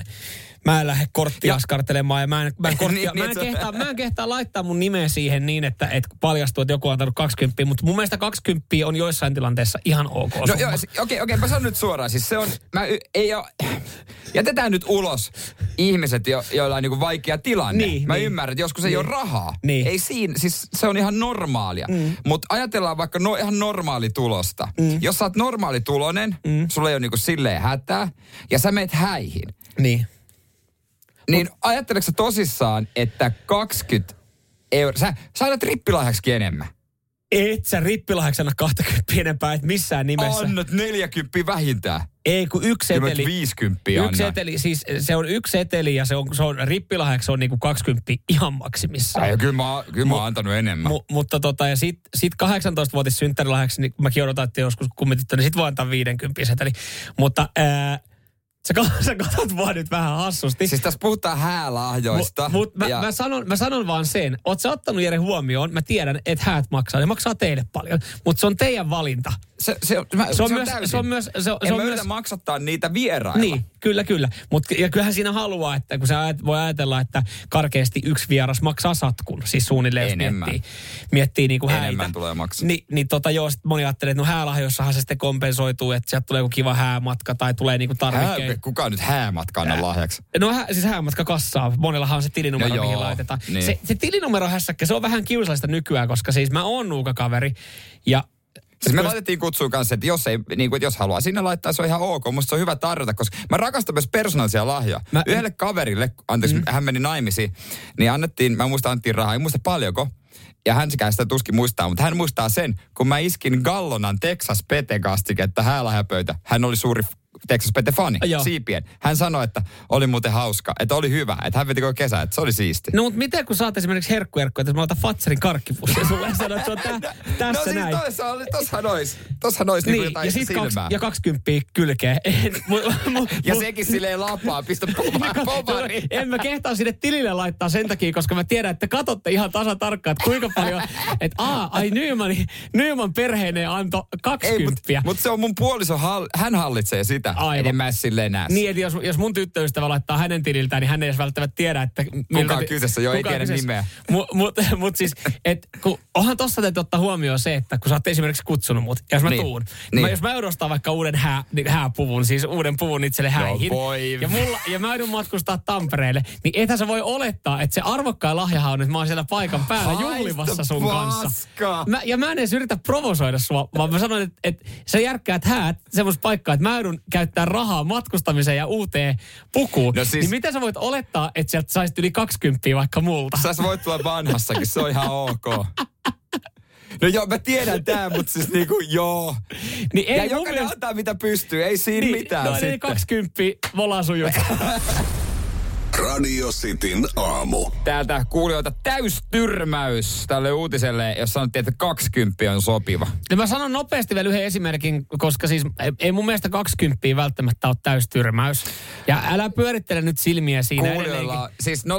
mä en lähde korttia Ja- askartelemaan ja mä en, mä en, korttia, Niin, mä, en niin, kehtaa, mä en kehtaa laittaa mun nimeä siihen niin, että, että paljastuu, että joku on antanut 20, mutta mun mielestä 20 on joissain tilanteissa ihan ok No joo, okei, okei, mä sanon nyt suoraan. Siis se on, mä y- ei oo, jätetään nyt ulos ihmiset, jo, joilla on niinku vaikea tilanne. Niin, mä niin. ymmärrän, että joskus ei Niin. ole rahaa. Niin. Ei siinä, siis se on ihan normaalia. Mm. Mutta ajatellaan vaikka no, ihan normaalitulosta. Mm. Jos sä oot normaalitulonen, mm. sulla ei ole niinku silleen hätää, ja sä meet häihin. Niin. Niin Mut, ajatteleeko tosissaan, että 20 euroa, sä, sä annat rippilahjaksikin enemmän. Et sä rippilahjaksi anna 20 enempää, et missään nimessä. Annat 40 vähintään. Ei, kun yksi seteli. 50 Yksi seteli, siis se on yksi seteli ja se on, se on rippilahjaksi se on niinku 20 ihan maksimissaan. Ai, kyllä mä, kyllä mä oon antanut enemmän. Mu, mutta tota, ja sit, sit 18-vuotis synttärilahjaksi, niin mäkin odotan, että joskus kummityttö, niin sit voi antaa 50 seteli. Mutta ää, sä, sä katsot vaan nyt vähän hassusti. Siis tässä puhutaan häälahjoista. Mut mä, ja- mä, sanon, mä sanon vaan sen, oot sä ottanut Jere huomioon, mä tiedän, että häät maksaa, ne maksaa teille paljon, mutta se on teidän valinta. Se, se, on- mä, Se on, myös, täysin. se on myös, se on, en se on myös, maksattaa niitä vierailla. niin, kyllä, kyllä. Mut, ja kyllähän siinä haluaa, että kun sä ajat, voi ajatella, että karkeasti yksi vieras maksaa satkun, siis suunnilleen, jos Enemmän. miettii, miettii niin kuin häitä. Enemmän tulee maksaa. Ni, niin tota joo, sit moni ajattelee, että no häälahjoissahan se sitten kompensoituu, että sieltä tulee joku kiva häämatka tai tulee niinku Hää, tarvikkeita. kuka nyt häämatka anna lahjaksi? No hä, siis häämatka kassaa. Monellahan on se tilinumero, No mihin laitetaan. niin. Se, se tilinumero hässäkkä, se on vähän kiusallista nykyään, koska siis mä oon nuukakaveri. Ja Siis me laitettiin kutsuun kanssa, että jos, ei, niin kuin, että jos haluaa sinne laittaa, se on ihan ok. Musta se on hyvä tarjota, koska mä rakastan myös persoonallisia lahjoja. Mä- Yhdelle kaverille, anteeksi, mm. hän meni naimisiin, niin annettiin, mä muistan, annettiin rahaa, en muista paljonko. Ja hän sekä sitä tuskin muistaa, mutta hän muistaa sen, kun mä iskin Gallonan Texas Pete kastiketta häälahjapöytä. Hän oli suuri Texas Pete fani, Joo. siipien. Hän sanoi, että oli muuten hauska, että oli hyvä, että hän veti koko kesä, että se oli siisti. no mutta miten kun saat esimerkiksi herkkuerkku, että mä otan Fatserin karkkipussin sulle ja sanot, että se on tä, tässä no siis näin. tossa oli, tossahan ois, tossahan ois niin, Niin, jotain ja sit silmää. ja 20 kylkeen. mu, mu, Ja sekin silleen lapaa, pistä poma- pomari. En mä kehtaa sinne tilille laittaa sen takia, koska mä tiedän, että katsotte ihan tasan tarkkaan, että kuinka paljon, että aa, ai Nyman, Nyman perheineen antoi Ei, 20. mutta mut se on mun puoliso, hän hallitsee sitä. Aivan. En mä silleen näe. Niin, että jos, jos mun tyttöystävä laittaa hänen tililtään, niin hän ei edes välttämättä tiedä, että... miltä on kyseessä? Joo, ei kuka tiedä kyseessä. nimeä. Mut, mut, mut siis, et, kun, onhan tossa täytyy ottaa huomioon se, että kun sä oot esimerkiksi kutsunut mut, ja jos mä Niin. tuun, niin. Niin. Mä, jos mä joudun ostaa vaikka uuden hää, niin hääpuvun, siis uuden puvun itselle häihin, voi. ja, mulla, ja mä joudun matkustaa Tampereelle, niin ethän sä voi olettaa, että se arvokkain lahjahan on, että mä oon siellä paikan päällä Haista juhlivassa sun kanssa. paskaa. Mä, ja mä en edes yritä provosoida sua, vaan mä sanon, että, että sä järkkäät häät semmoista paikkaa, että mä joudun käyttää rahaa matkustamiseen ja uuteen pukuun. No siis- niin miten sä voit olettaa, että sieltä saisit yli 20 vaikka multa? Sä voit tulla vanhassakin, se on ihan ok. No joo, mä tiedän tää, mutta siis niinku joo. Niin ja mun jokainen mielestä- antaa mitä pystyy, ei siinä niin, mitään no, sitten. niin 20 volaa sun. Radio Cityn aamu. Täältä kuulijoilta täystyrmäys tälle uutiselle, jos sanottiin, että 20 on sopiva. No mä sanon nopeasti vielä yhden esimerkin, koska siis ei, mun mielestä 20 välttämättä ole täystyrmäys. Ja älä pyörittele nyt silmiä siinä edelleenkin. Kuulijoilla, siis 047255854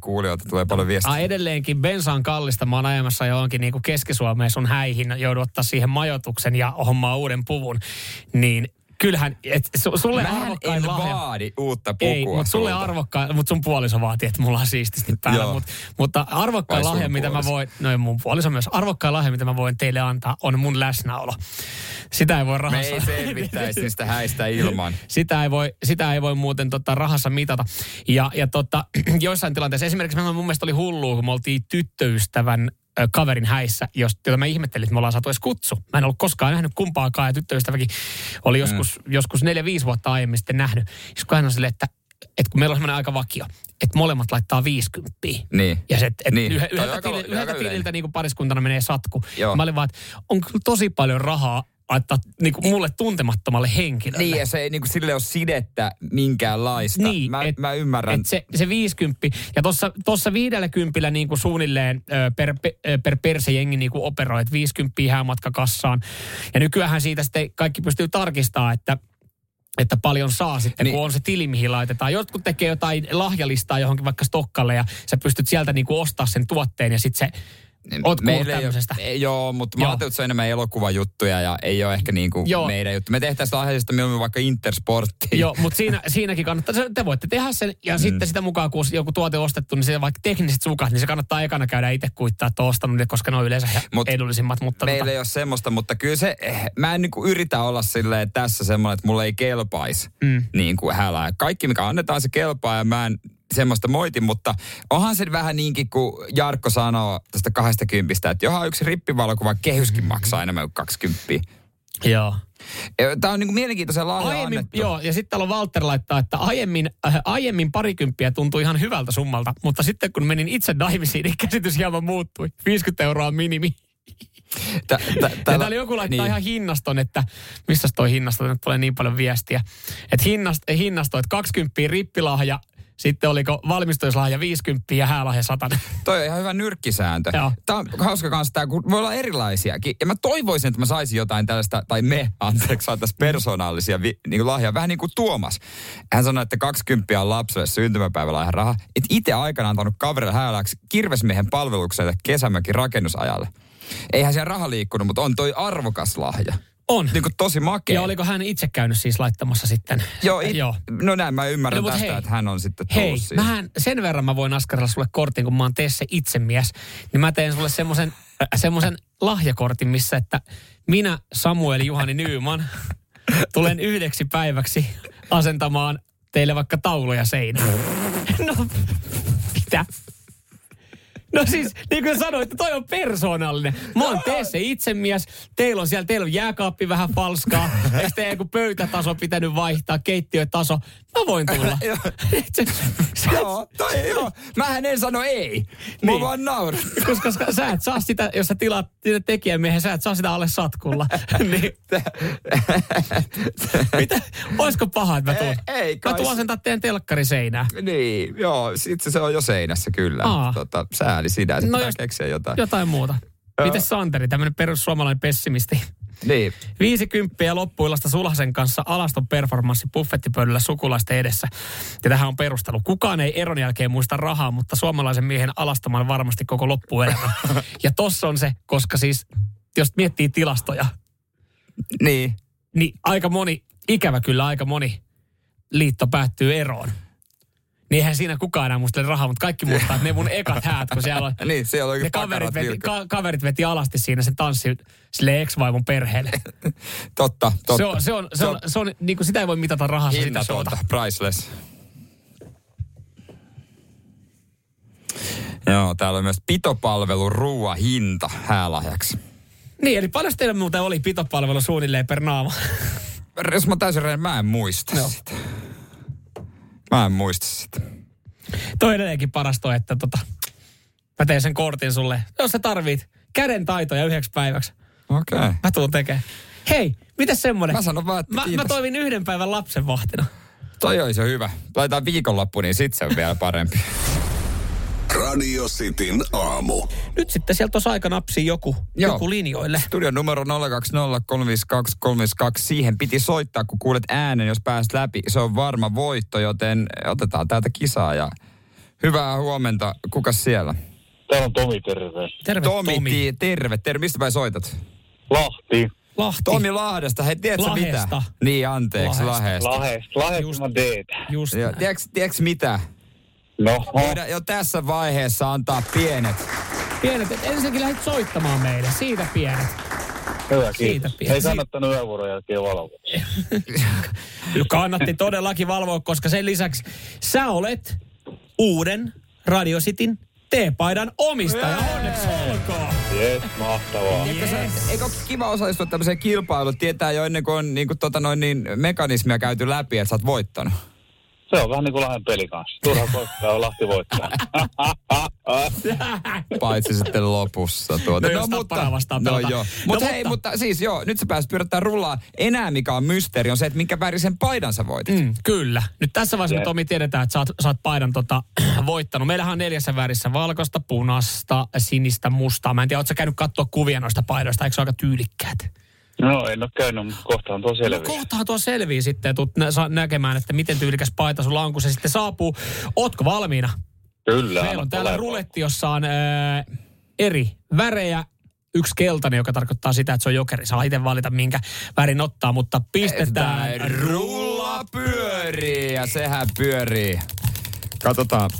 kuulijoilta tulee paljon viestiä. A, edelleenkin bensa on kallista. Mä oon ajamassa johonkin niin Keski-Suomeen sun häihin. Joudun ottaa siihen majoituksen ja hommaa uuden puvun. Niin kyllähän, et, su, sulle Mä en arvokkain lahja... vaadi uutta pukua Ei, mutta sulle arvokkain, mutta sun puoliso vaatii, että mulla on siististi päällä. Mut, mutta arvokkain Vai lahja, mitä mä voin, no mun puoliso myös, arvokkain lahja, mitä mä voin teille antaa, on mun läsnäolo. Sitä ei voi Me rahassa. ei selvittäisi niistä häistä ilman. Sitä ei voi, sitä ei voi muuten tota, rahassa mitata. Ja, ja tota, joissain tilanteissa, esimerkiksi mä, mun mielestä oli hullua, kun me oltiin tyttöystävän kaverin häissä, jos, jota mä ihmettelin, että me ollaan saatu edes kutsu. Mä en ollut koskaan nähnyt kumpaakaan ja tyttöystäväkin oli joskus, mm. joskus neljä-viisi vuotta aiemmin sitten nähnyt. Siis kun hän on silleen, että, että kun meillä on semmoinen aika vakio, että molemmat laittaa 50. Niin. Ja se, että Niin. niin. Yhdeltä, tililtä, yhdeltä tililtä niin kuin pariskuntana menee satku. Joo. Mä olin vaan, että on kyllä tosi paljon rahaa laittaa niin kuin mulle tuntemattomalle henkilölle. Niin, ja se ei niinku sille ole sidettä minkäänlaista. Niin, mä, et- mä ymmärrän. Et se, se 50, ja tuossa tossa viidellä kympillä niin kuin suunnilleen per, per perse jengi niin kuin operoi, että 50 häämatka kassaan. Ja nykyään siitä sitten kaikki pystyy tarkistamaan, että että paljon saa sitten, Niin. niin. kun on se tili, mihin laitetaan. Jotkut tekee jotain lahjalistaa johonkin vaikka Stokkalle ja sä pystyt sieltä niin kuin ostaa sen tuotteen ja sitten se Oot kuullut meillä ei tämmöisestä? Ole, ei, joo, mutta mä ajattelin, että se on enemmän elokuvajuttuja ja ei ole ehkä niin kuin Joo. meidän juttu. Me tehtäisiin lahjaisesta mieluummin vaikka Intersporttiin. Joo, mutta siinä, siinäkin kannattaa, te voitte tehdä sen ja mm. sitten sitä mukaan, kun joku tuote ostettu, niin se vaikka tekniset sukat, niin se kannattaa ekana käydä itse kuittaa, että ostanut ne, koska ne on yleensä Mut edullisimmat. Mutta Meillä tota, ei ole semmoista, mutta kyllä se, eh, mä en niinku yritä olla silleen tässä semmoinen, että mulle ei kelpaisi Mm. niin kuin hälää. Kaikki, mikä annetaan, se kelpaa ja mä en semmoista moiti, mutta onhan se vähän niinkin, kun Jarkko sanoo tästä kahdesta kympistä, että johan yksi rippivalokuva kehyskin maksaa enemmän kuin 20. joo. Tämä on niinku mielenkiintoisen lahja Aiemmin, annettu. joo, ja sitten täällä on Walter laittaa, että aiemmin, äh, aiemmin parikymppiä tuntui ihan hyvältä summalta, mutta sitten kun menin itse naimisiin, niin käsitys hieman muuttui. 50 euroa minimi. Tä, tä, Ja täällä joku laittaa niin. ihan hinnaston, että missä toi hinnasto, nyt tulee niin paljon viestiä. Että hinnast, hinnasto, että 20 rippilahja, sitten oliko valmistuslahja 50 ja häälahja 100. Toi on ihan hyvä nyrkkisääntö. Joo. Tämä on hauska kanssa tämä, kun voi olla erilaisiakin. Ja mä toivoisin, että mä saisin jotain tällaista, tai me, anteeksi, saataisiin persoonallisia vi, niin kuin lahjaa. Vähän niin kuin Tuomas. Hän sanoi, että 20 on lapselle syntymäpäivälahjan raha. Että itse aikana antanut kaverille hääläksi kirvesmiehen palvelukselle kesämökin rakennusajalle. Eihän siellä raha liikkunut, mutta on toi arvokas lahja. On. Niin kuin tosi makea. Ja oliko hän itse käynyt siis laittamassa sitten? Joo, it, Joo. no näin mä ymmärrän No, tästä, hei. että hän on sitten tullut Hei, siihen. mähän sen verran mä voin askarella sulle kortin, kun mä oon tee se itsemies, niin mä teen sulle semmoisen semmosen lahjakortin, missä että minä, Samuel Juhani Nyyman, tulen yhdeksi päiväksi asentamaan teille vaikka tauluja seinään. No, mitä? No siis, niin kuin sanoin, että toi on persoonallinen. Mä oon tee se itsemies. Teillä on siellä, teillä on jääkaappi vähän falskaa. Eikö teidän joku pöytätaso pitänyt vaihtaa, keittiötaso? Mä voin tulla. Joo, toi, joo. Mähän en sano ei. Mä Niin. vaan nauran. koska sä- sä et saa sitä, jos sä tilaat sitä tekijämiehen, sä et saa sitä alle satkulla. niin. Mitä? Oisko paha, että mä tuun? Ei- ei Mä kai tuun se- asentaa teidän telkkari seinään. Niin, joo, sit se on jo seinässä kyllä. Tota, sääli sitä, No sitten no jos- keksiä jotain. Jotain muuta. Miten Santeri, tämmöinen perussuomalainen pessimisti? Niin. 50 loppuillasta Sulhasen kanssa alaston performanssi buffettipöydällä sukulaisten edessä. Ja tähän on perustelu. Kukaan ei eron jälkeen muista rahaa, mutta suomalaisen miehen alastamaan varmasti koko loppuelämä. ja tossa on se, koska siis, jos miettii tilastoja, Niin. niin aika moni, ikävä kyllä aika moni liitto päättyy eroon. Niin eihän siinä kukaan enää muistele rahaa, mutta kaikki muistaa, että ne mun ekat häät, kun siellä on... Niin, siellä on Ne kaverit veti, ka, kaverit veti alasti siinä sen tanssi sille ex-vaimon perheelle. Totta, totta. Se on, se on, se on, se on niin kuin sitä ei voi mitata rahassa sitä showta. hinnatonta, priceless. Joo, täällä on myös pitopalvelu ruoa hinta häälahjaksi. Niin, eli paljon teillä muuten oli pitopalvelu suunnilleen per naama? Jos mä täysin rehellinen, mä en muista Joo. sitä. Mä en muista sitä. Toi edelleenkin paras toi, että tota, mä teen sen kortin sulle. Jos sä tarvit käden taitoja yhdeksi päiväksi, Okei. Okay. mä tuun tekemään. Hei, mitäs semmonen? Mä sanon vaan, että Mä, mä toimin yhden päivän lapsenvahtina. Toi olisi jo hyvä. Laitetaan viikonloppu, niin sit se on vielä parempi. Radio Cityn aamu. Nyt sitten sieltä tuossa aika napsii joku, Joo. joku linjoille. Studion numero 020 Siihen piti soittaa, kun kuulet äänen, jos pääst läpi. Se on varma voitto, joten otetaan täältä kisaa ja hyvää huomenta. Kukas siellä? Täällä on Tomi, terve. Terve Tomi, Tomi. Tomi. terve, terve. Mistä päin soitat? Lahti. Lahti. Tomi Lahdesta. Hei, tiedätkö mitä? Lahesta. Niin, anteeksi, Lahesta. Lahdesta. Lahest. Just- Lahest mä teet. Just näin. tiedätkö, tiedätkö mitä? No, Voidaan jo tässä vaiheessa antaa pienet. Pienet, et ensinnäkin lähdit soittamaan meille. Siitä pienet. hyvä, Siitä kiitos. pieni. Ei kannattanut yövuoron jälkeen valvoa. Kannatti todellakin valvoa, koska sen lisäksi sä olet uuden Radio Cityn T-paidan omistaja. Onneksi olkoon. Jes, mahtavaa. Eikö, se, eikö ole kiva osallistua tämmöiseen kilpailuun? Tietää jo ennen kuin on niin kuin, tota noin, niin, mekanismia käyty läpi, että sä oot voittanut. Se on vähän niin kuin Lahden peli kanssa. Turha koittaa on Lahti voittaa. Paitsi sitten lopussa. Tuota. No, jos Tappara vastaan no, pelataan. joo. No, Mut hei, mutta- mutta siis joo, nyt sä pääsit pyörittää rullaa. Enää mikä on mysteeri on se, että minkä värisen paidan sä voitit. Mm, kyllä. Nyt tässä vaiheessa, me Tomi tiedetään, että sä oot, sä oot paidan tota, voittanut. Meillähän on neljässä värissä valkoista, punasta, sinistä, mustaa. Mä en tiedä, ootko sä käynyt katsoa kuvia noista paidoista? Eikö se ole aika tyylikkäät? No, en ole käynyt, mutta kohtaan tuo No selviää. kohtahan tuo selvii sitten ja tuut nä- näkemään, että miten tyylikäs paita sulla on, kun se sitten saapuu. Ootko valmiina? Kyllä. Meillä on täällä ruletti, jossa on äh, eri värejä. Yksi keltainen, joka tarkoittaa sitä, että se on jokeri. Saa itse valita, minkä värin ottaa, mutta pistetään Tää rulla pyörii ja sehän pyörii. Katsotaan,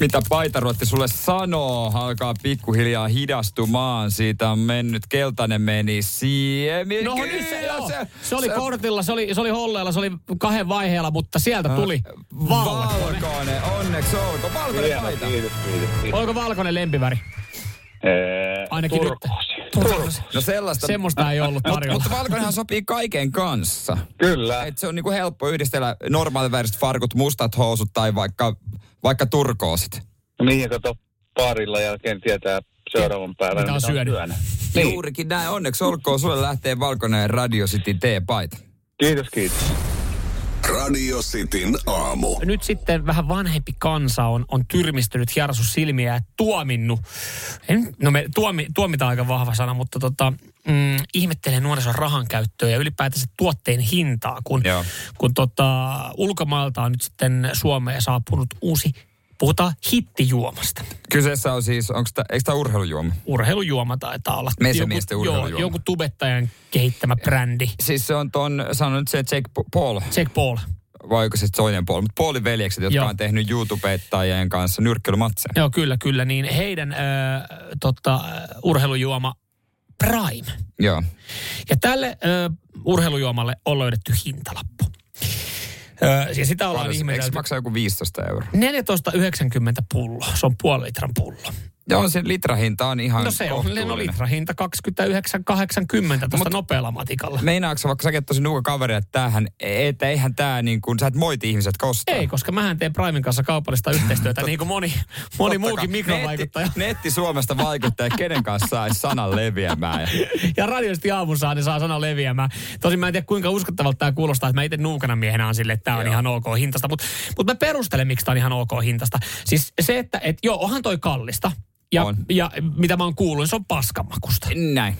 mitä Paitaruotti sulle sanoo. Alkaa pikkuhiljaa hidastumaan. Siitä on mennyt, keltainen meni siemi. No nyt se, joo. Se, se, oli kortilla, se oli, se oli holleella, se oli kahden vaiheella, mutta sieltä tuli valkoinen. Valkoinen, onneksi olko. Valkoinen Hieno, paita. kiitos, kiitos, kiitos. Onko valkoinen lempiväri? Ee, Ainakin turkoosi. nyt. Turkoosi. No sellaista. Semmoista ei ollut tarjolla. mutta valkoinenhan sopii kaiken kanssa. Kyllä. Et se on niinku helppo yhdistellä normaaliväriset farkut, mustat housut tai vaikka, vaikka turkoosit. No Niin, kato parilla jälkeen tietää seuraavan päivän, Mitä on syönyt. Niin. Juurikin näin. Onneksi olkoon. Sulle lähtee valkoinen Radio City T-paita. Kiitos, kiitos. Radio Cityn aamu. nyt sitten vähän vanhempi kansa on, on tyrmistynyt hiersu silmiä ja tuominnut, en, no me tuomi, tuomitaan aika vahva sana, mutta tota, mm, ihmettelee nuorison rahan käyttöä ja ylipäätänsä tuotteen hintaa, kun, Joo. kun tota, ulkomailta on nyt sitten Suomeen saapunut uusi, puhutaan hittijuomasta. Kyseessä on siis, onko tämä, eikö tämä urheilujuoma? Urheilujuoma taitaa olla. Mesemiesten Joku- urheilujuoma. Joo, joku tubettajan kehittämä brändi. Siis se on ton, sanon nyt se Jake Paul, Jack Paul. vai onko se toinen Paul, mutta Paulin veljekset, jotka Joo. on tehnyt YouTubettajien kanssa nyrkkeilymatseja. Joo, kyllä, kyllä. Niin heidän äh, tota, äh, urheilujuoma Prime. Joo. Ja tälle ö, urheilujuomalle on löydetty hintalappu. Ja sitä ollaan se- Eikö ihmetelty. maksaa joku 15 euroa? 14,90 pullo. Se on puoli litran pullo. Joo, se litrahinta on ihan No se on no litrahinta 29,80 tuosta nopealla matikalla. Meinaatko vaikka säkin tosi nuuka kaveri, että tämähän, että eihän tämä niin kuin, sä et moiti ihmiset kostaa. Ei, koska mähän teen Primen kanssa kaupallista yhteistyötä, niin kuin moni, moni muukin mikrovaikuttaja. Netti, netti Suomesta vaikuttaa, kenen kanssa saisi sanan leviämään. ja radiosti aamun saa, niin saa sana leviämään. Tosin mä en tiedä kuinka uskottavalta tämä kuulostaa, että mä itse nuukana miehenä on silleen, että tämä on ihan ok hintasta. Mutta mut mä perustelen, miksi tämä on ihan ok hintasta. Siis se, että et, joo, onhan toi kallista. Ja, On. ja mitä mä oon kuullut, niin se on paskamakusta. Näin.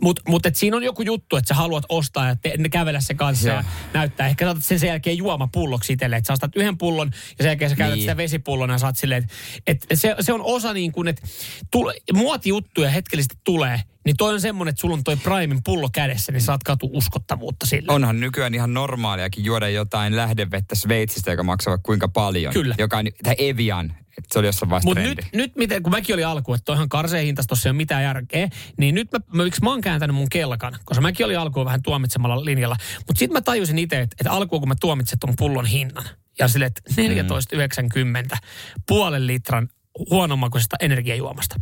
Mutta mut, siinä on joku juttu, että sä haluat ostaa ja te, ne kävellä se kanssa Joo. ja näyttää. Ehkä saatat sen, sen jälkeen juomapulloksi itselle. Että sä ostat yhden pullon ja sen jälkeen sä käytät Niin. sitä vesipullona ja saat silleen, että et se, se on osa niin kuin, että muotijuttuja hetkellisesti tulee. Niin toi on semmonen, että sulla on toi Primein pullo kädessä, niin saat katu uskottavuutta sille. Onhan nykyään ihan normaaliakin juoda jotain lähdevettä Sveitsistä, joka maksaa kuinka paljon. Kyllä. Joka on, tai Evian, että se oli jossain vaiheessa Mutta nyt, nyt miten, kun mäkin oli alku, että toihan karseen hintas tossa ei ole mitään järkeä, niin nyt mä, mä, miksi mä oon kääntänyt mun kelkan, koska mäkin oli alkuun vähän tuomitsemalla linjalla. Mutta sitten mä tajusin itse, että, että alkuun kun mä tuomitsen ton pullon hinnan, ja sille, että 14,90 puolen litran huonommakoisesta energiajuomasta.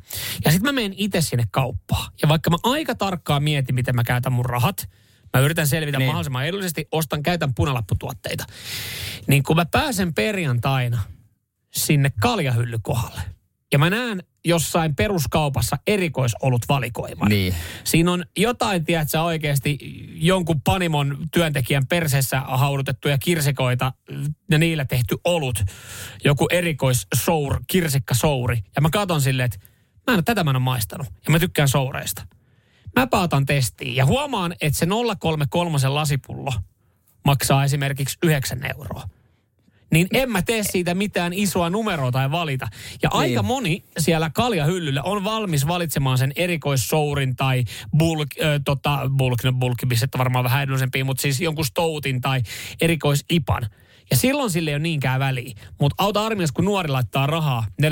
Ja sitten mä menen itse sinne kauppaan. Ja vaikka mä aika tarkkaan mietin, miten mä käytän mun rahat, mä yritän selvitä Niin. mahdollisimman edullisesti, ostan, käytän punalapputuotteita. Niin kun mä pääsen perjantaina sinne kaljahyllykohalle. Ja mä näen jossain peruskaupassa erikoisolut valikoiman. Niin. Siinä on jotain, tiedätkö oikeasti, jonkun panimon työntekijän perseessä haudutettuja kirsikoita ja niillä tehty olut. Joku erikoissour, kirsikkasouri. Ja mä katon silleen, että mä en, tätä mä en ole maistanut. Ja mä tykkään soureista. Mä paatan testiin ja huomaan, että se 033 lasipullo maksaa esimerkiksi 9 euroa niin en mä tee siitä mitään isoa numeroa tai valita. Ja niin. aika moni siellä kaljahyllyllä on valmis valitsemaan sen erikoissourin tai bulk, äh, tota, bulk, no bulkibissettä varmaan vähän edullisempi, mutta siis jonkun stoutin tai erikoisipan. Ja silloin sille ei ole niinkään väliä. Mutta auta armias, kun nuori laittaa rahaa 14,90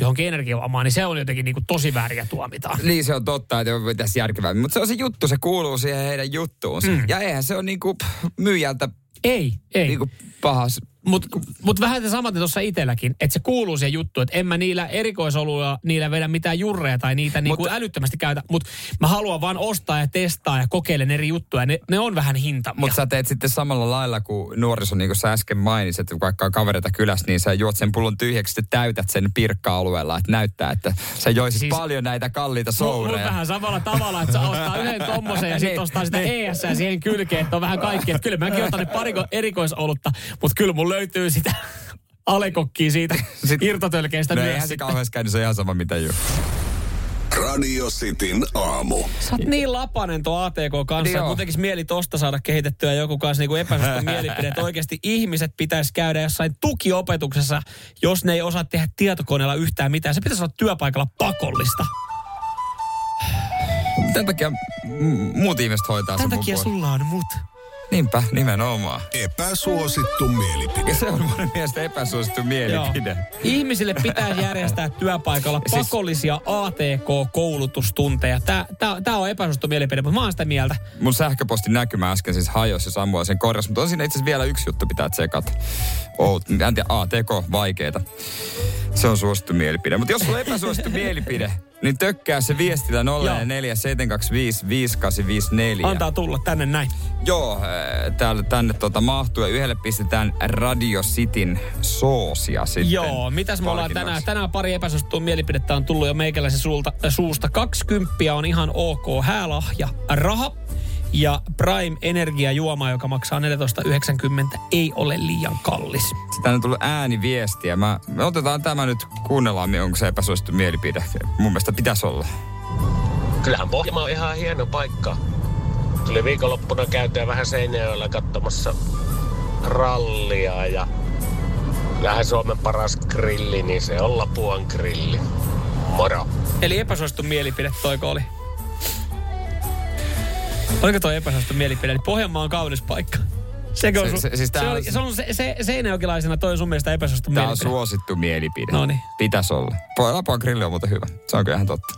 johonkin energiaomaan, niin se on jotenkin niinku tosi vääriä tuomitaan. Niin se on totta, että pitäisi järkevää. Mutta se on se juttu, se kuuluu siihen heidän juttuunsa. Mm. Ja eihän se ole niinku myyjältä Ei, ei. niinku pahas. Mutta mut vähän te samaten tuossa itselläkin, että se kuuluu siihen juttuun, että en mä niillä erikoisoluilla niillä vedä mitään jurreja tai niitä niinku Mut- älyttömästi käytä, mutta mä haluan vaan ostaa ja testaa ja kokeilen eri juttuja. Ne, ne on vähän hintamia. Mutta sä teet sitten samalla lailla kuin nuoriso, niin kuin sä äsken mainitsit, että vaikka on kavereita kylässä, niin sä juot sen pullon tyhjäksi, sitten täytät sen pirkka-alueella, että näyttää, että sä joisit Siis- paljon näitä kalliita soureja. vähän samalla tavalla, että sä ostaa yhden tommosen ja sitten Niin, ostaa sitä niin. ES siihen kylkeen, että on vähän kaikki. Että kyllä mäkin otan ne pari ko- erikoisolutta, mutta kyllä mun löytyy sitä alekokkia siitä Sit- irtotölkeistä No myös. eihän se kauheasti käy, niin se on ihan sama mitä juo. Radio Cityn aamu. Sä oot niin lapanen tuo ATK kanssa, Niin että tekisi mieli tosta saada kehitettyä joku kanssa niinku epäsuhta mielipide, että oikeasti ihmiset pitäisi käydä jossain tukiopetuksessa, jos ne ei osaa tehdä tietokoneella yhtään mitään. Se pitäisi olla työpaikalla pakollista. Tämän takia muut ihmiset hoitaa Tämän takia puolesta. sulla on mut. Niinpä, nimenomaan. Epäsuosittu mielipide. Ja se on mun mielestä epäsuosittu mielipide. Joo. Ihmisille pitää järjestää työpaikalla Siis- pakollisia ATK-koulutustunteja. Tämä, on epäsuosittu mielipide, mutta mä oon sitä mieltä. Mun sähköpostin näkymä äsken siis hajosi ja Samuel sen korjasi, mutta on siinä itse asiassa vielä yksi juttu pitää tsekata. Oh, en tiedä, ATK, vaikeeta. Se on suosittu mielipide. Mutta jos sulla on epäsuosittu mielipide, niin tökkää se viestillä 047255854. Antaa tulla tänne näin. Joo, äh, täällä, tänne tota mahtuu ja yhdelle pistetään Radio Cityn soosia sitten. Joo, mitäs me ollaan tänään? Tänään pari epäsuosittua mielipidettä on tullut jo meikäläisen suulta, suusta. 20 on ihan ok häälahja raha. Ja Prime Energiajuoma, joka maksaa 14,90, ei ole liian kallis. Tänne on tullut ääniviestiä. Mä, me otetaan tämä nyt, kuunnellaan, onko se epäsuosittu mielipide. Mun mielestä pitäisi olla. Kyllähän Pohjanmaa on ihan hieno paikka. Tuli viikonloppuna käytyä vähän Seinäjoella katsomassa rallia ja kyllähän Suomen paras grilli, niin se on Lapuan grilli. Moro. Eli epäsuosittu mielipide toiko oli? Oliko toi epäsuosittu mielipide? Eli Pohjanmaa on kaunis paikka. Sekö on, Se- su- se- siis se, on- oli, se, on se, se seinäjokilaisena toi on sun mielestä epäsuosittu Tämä on mielipide. suosittu mielipide. Noniin. Pitäisi olla. Lapuan grilli on muuten hyvä. Se on kyllä ihan totta.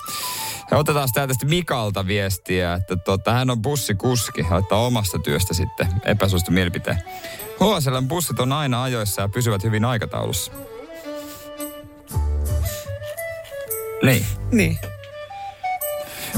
Ja otetaan täältä sitten Mikalta viestiä, että tota, hän on bussikuski. Laittaa omasta työstä sitten epäsuosittu mielipiteen. HSLn bussit on aina ajoissa ja pysyvät hyvin aikataulussa. Niin. Niin.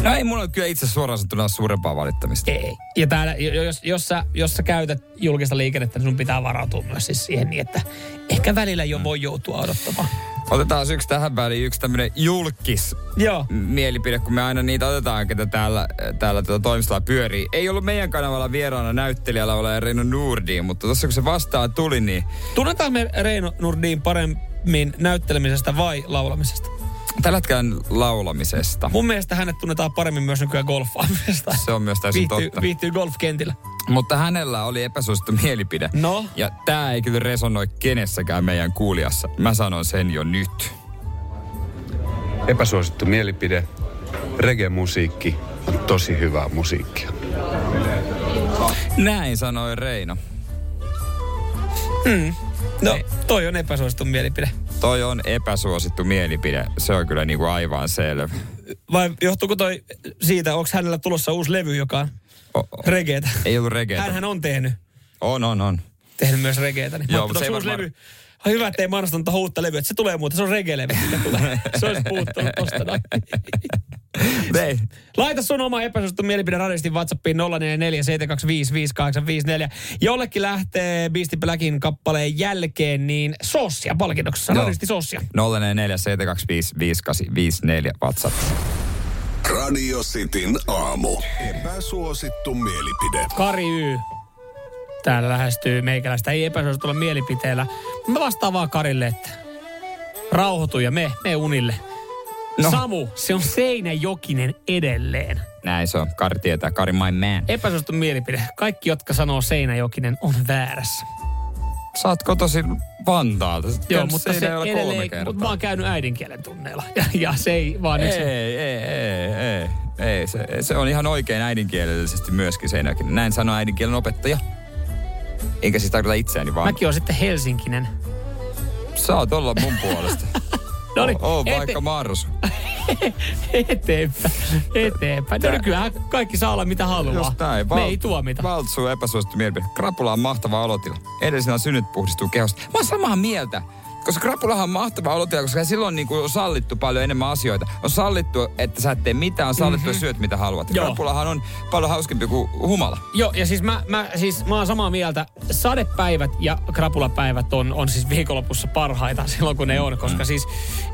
No ei mulla kyllä itse suoraan sanottuna suurempaa valittamista. Ei. Ja täällä, jo- jos, jos, sä, jos sä käytät julkista liikennettä, niin sun pitää varautua myös siis siihen niin, että ehkä välillä jo voi joutua odottamaan. Otetaan yksi tähän väliin, yksi tämmönen julkis Joo. mielipide, kun me aina niitä otetaan, ketä täällä, täällä tuota toimistolla pyörii. Ei ollut meidän kanavalla vieraana näyttelijällä ole Reino Nurdiin, mutta tuossa kun se vastaan tuli, niin Tunnetaan me Reino Nurdin paremmin näyttelemisestä vai laulamisesta? Tällä hetkellä laulamisesta. Mun mielestä hänet tunnetaan paremmin myös nykyään golfaamisesta. Se on myös täysin viihtyy, totta. viihtyy golfkentillä. Mutta hänellä oli epäsuosittu mielipide. No? Ja tää ei kyllä resonoi kenessäkään meidän kuulijassa. Mä sanon sen jo nyt. Epäsuosittu mielipide. Reggae-musiikki on tosi hyvää musiikkia. Näin sanoi Reino. No, Ei. toi on epäsuosittu mielipide. Toi on epäsuosittu mielipide. Se on kyllä niinku aivan selvä. Vai johtuuko toi siitä, onko hänellä tulossa uusi levy, joka on O- o- regeetä? Ei ollut regeetä. Hänhän on tehnyt, On, on, on. tehnyt myös regeetä. Niin Joo, mutta se ei uusi varmaan- levy. Ai hyvä, ettei mainostanut tuohon uutta levyä. että Se tulee muuten, se on reggae-levy, mikä tulee. Se olisi puuttunut tosta noin. Ei. Laita sun oma epäsuosittu mielipide radistin WhatsAppiin 0447255854. Jollekin lähtee Beastie Blackin kappaleen jälkeen, niin sossia palkinnoksessa. Joo. Radisti sossia. 0447255854 WhatsApp. Radio Cityn aamu. Epäsuosittu mielipide. Kari Y. Täällä lähestyy meikäläistä. Ei epäsuositulla mielipiteellä. Mä vastaan vaan Karille, että rauhoitu ja me, me unille. No. Samu, se on Seinäjokinen edelleen. Näin se on. Kari tietää. Kari my man. Epäsuosittu mielipide. Kaikki, jotka sanoo Seinäjokinen, on väärässä. Sä oot kotoisin Vantaalta. Joo, mutta se edelleen, kertaa. mutta mä oon käynyt äidinkielen tunneilla. Ja, ja se ei vaan Ei, se, ei, ei, ei, ei. Se, se on ihan oikein äidinkielellisesti myöskin Seinäjoki. Näin sanoo äidinkielen opettaja. Eikä siis tarkoita itseäni, vaan Mäkin on sitten helsinkinen. saat olla mun puolesta. No niin, Oo ete- vaikka Marsu. eteenpäin, eteenpäin. No nykyään kaikki saa olla mitä haluaa. Just näin. Me ei tuomita. Valtsuu epäsuosittu mielipide. Krapula on mahtava olotila. Edellisenä synnyt puhdistuu kehosta. Mä oon samaa mieltä. Koska krapulahan on mahtava olotila, koska silloin niin kuin on sallittu paljon enemmän asioita. On sallittu, että sä et tee mitään, on sallittu, mm-hmm. syöt mitä haluat. Joo. Krapulahan on paljon hauskempi kuin humala. Joo, ja siis mä, mä, siis mä oon samaa mieltä. Sadepäivät ja krapulapäivät on, on siis viikonlopussa parhaita silloin, kun ne on. Koska siis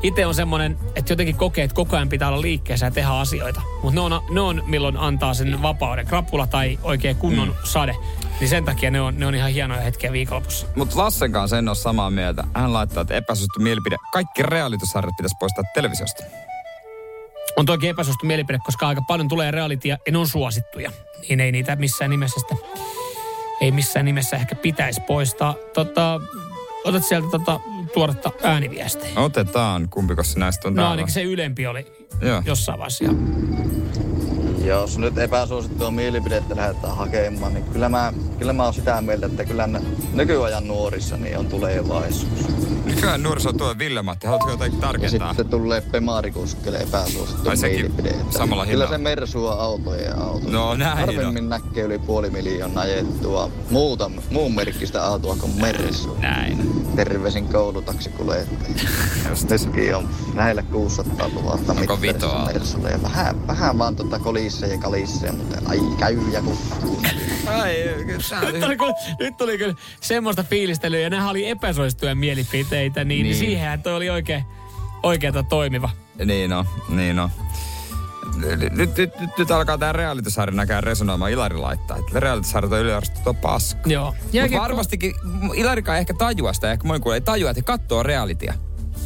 itse on semmoinen, että jotenkin kokee, että koko ajan pitää olla liikkeessä ja tehdä asioita. Mutta ne on, ne on, milloin antaa sen vapauden. Krapula tai oikein kunnon mm. sade. Niin sen takia ne on, ne on ihan hienoja hetkiä viikonlopussa. Mutta Lassen kanssa en ole samaa mieltä. Hän laittaa, että epäsuosittu mielipide. Kaikki realitysarjat pitäisi poistaa televisiosta. On toki epäsuosittu mielipide, koska aika paljon tulee realitia ja ne on suosittuja. Niin ei niitä missään nimessä sitä, ei missään nimessä ehkä pitäisi poistaa. Tota, otat sieltä tota, tuoretta ääniviestejä. Otetaan, kumpiko se näistä on No ainakin se ylempi oli Joo. jossain vaiheessa. Jos nyt epäsuosittua mielipidettä lähdetään hakemaan, niin kyllä mä, kyllä mä oon sitä mieltä, että kyllä nykyajan nuorissa niin on tulevaisuus. Nykyään nuoriso tuo Ville-Matti, haluatko jotain Ja tarkentaa? sitten tulee Pemarikuskelle epäsuosittu Ai sekin mielipide. samalla Kyllä se Mersu on autojen auto. No näin Harvemmin näkee yli puoli miljoonaa ajettua muuta, muun merkkistä autoa kuin Mersu. Näin. Terveisin koulutaksikuljettaja. Just. Nytkin on lähellä 600 000 Onko vitoa? Ja vähän, vähän vaan tota kolisseja ja kalisseja, mutta ai käy ja kukkuu. Ai, Nyt tuli, kyllä, nyt tuli kyllä semmoista fiilistelyä, ja nämä oli epäsuosittuja mielipiteitä, niin, niin. Siihenhän toi oli oikein, oikeata toimiva. Niin on, niin on. Nyt, nyt, nyt, nyt alkaa tää realitysarja näkään resonoimaan Ilari laittaa. Että realitysarjat on yliarvostettua paska. Joo. Mutta varmastikin Ilarikaan ei ehkä tajua sitä, ehkä moni ei tajua, että he katsoo realitia.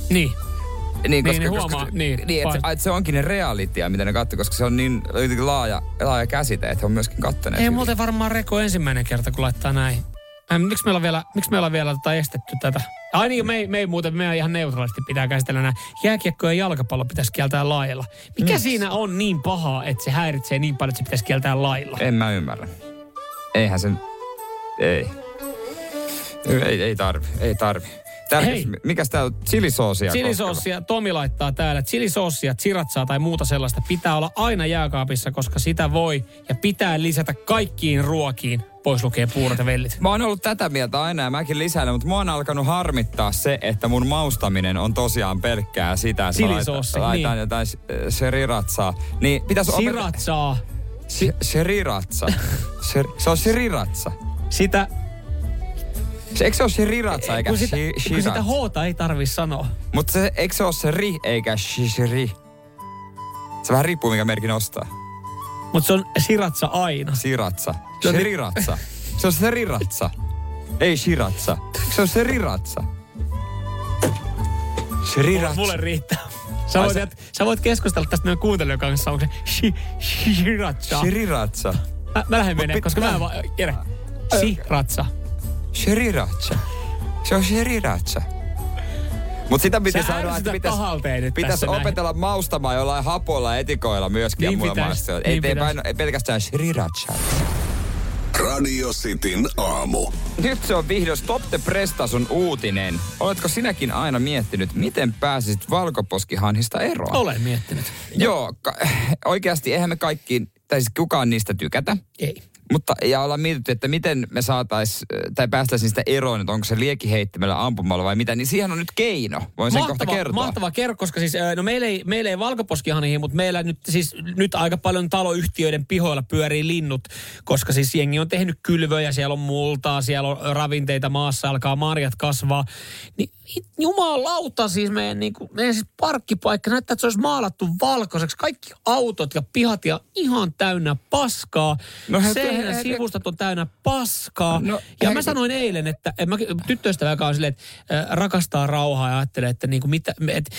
Niin. Niin, Niin, ne huomaa, niin, niin että, vaan- että, se onkin ne realitia, mitä ne katsoo, koska se on niin jotenkin laaja, laaja käsite, että he on myöskin kattoneet. Ei muuten varmaan Reko ensimmäinen kerta, kun laittaa näin. Äh, miksi meillä on vielä, miksi meillä on vielä tota estetty tätä? Ai niin, me ei, me ei muuten, me ihan neutraalisti pitää käsitellä nämä. Jääkiekko ja jalkapallo pitäisi kieltää lailla. Mikä Miksi? siinä on niin pahaa, että se häiritsee niin paljon, että se pitäisi kieltää lailla? En mä ymmärrä. Eihän sen... Ei. Ei, ei tarvi, ei tarvi. Hei. mikäs tää on? Chilisoosia Chilisoosia, Tomi laittaa täällä, chilisoosia, siratsaa tai muuta sellaista pitää olla aina jääkaapissa, koska sitä voi ja pitää lisätä kaikkiin ruokiin, pois lukee puurot ja vellit. Mä oon ollut tätä mieltä aina ja mäkin lisään, mutta mua on alkanut harmittaa se, että mun maustaminen on tosiaan pelkkää sitä, että mä Chilisoossi, laitan, laitan niin. jotain seriratsaa. Niin pitäisi Siratsaa. Si- seriratsa. Ser- se on seriratsa. Sitä, Se, eikö se ole seriratsa eikä kun sitä, shi- kun shiratsa? sitä hoota ei tarvi sanoa. Mutta se, eikö se ole se ri eikä shishiri? Se vähän riippuu, mikä merkin ostaa. Mutta se on siratsa aina. Siratsa. No. Sheriratsa. Se on seriratsa. Ei shiratsa. Se on seriratsa. Sheriratsa. Mulle riittää. Sä voit, se- sä voit keskustella tästä meidän kuuntelijan kanssa, onko se shi, shiratsa. Sheriratsa. Mä, mä lähden menee, koska mä en vaan... Jere. Siratsa. Sheriratsa. Se on sheriratsa. Mutta sitä piti Sä sanoa, että pitäisi pitäis tässä näin. opetella maustamaan jollain hapoilla ja etikoilla myöskin Niin ja muilla pitäis, maistoilla. Ei, niin ei, pitäis. vain, pelkästään sheriratsa. Radio Cityn aamu. Nyt se on vihdoin Stop the Prestasun uutinen. Oletko sinäkin aina miettinyt, miten pääsisit valkoposkihanhista eroon? Olen miettinyt. Joo, ka- oikeasti eihän me kaikki, tai siis kukaan niistä tykätä. Ei. Mutta ja ollaan mietitty, että miten me saatais, tai päästäisiin niistä eroon, että onko se liekiheittimellä ampumalla vai mitä, niin siihen on nyt keino. Voin sen kohta kertoa. Mahtava kerro, koska siis, ö, no meillä ei, meillä ei valkoposkihanihin, mutta meillä nyt siis nyt aika paljon taloyhtiöiden pihoilla pyörii linnut, koska siis jengi on tehnyt kylvöjä, siellä on multaa, siellä on ravinteita maassa, alkaa marjat kasvaa. Niin jumalauta siis meidän, niin kuin, meidän siis parkkipaikka näyttää, että se olisi maalattu valkoiseksi. Kaikki autot ja pihat ja ihan täynnä paskaa. No No he- Seinän he- sivustat on täynnä paskaa. No, ja mä sanoin eilen, että että mä, tyttöystävä, joka on silleen, että äh, rakastaa rauhaa ja ajattelee, että niinku mitä, et,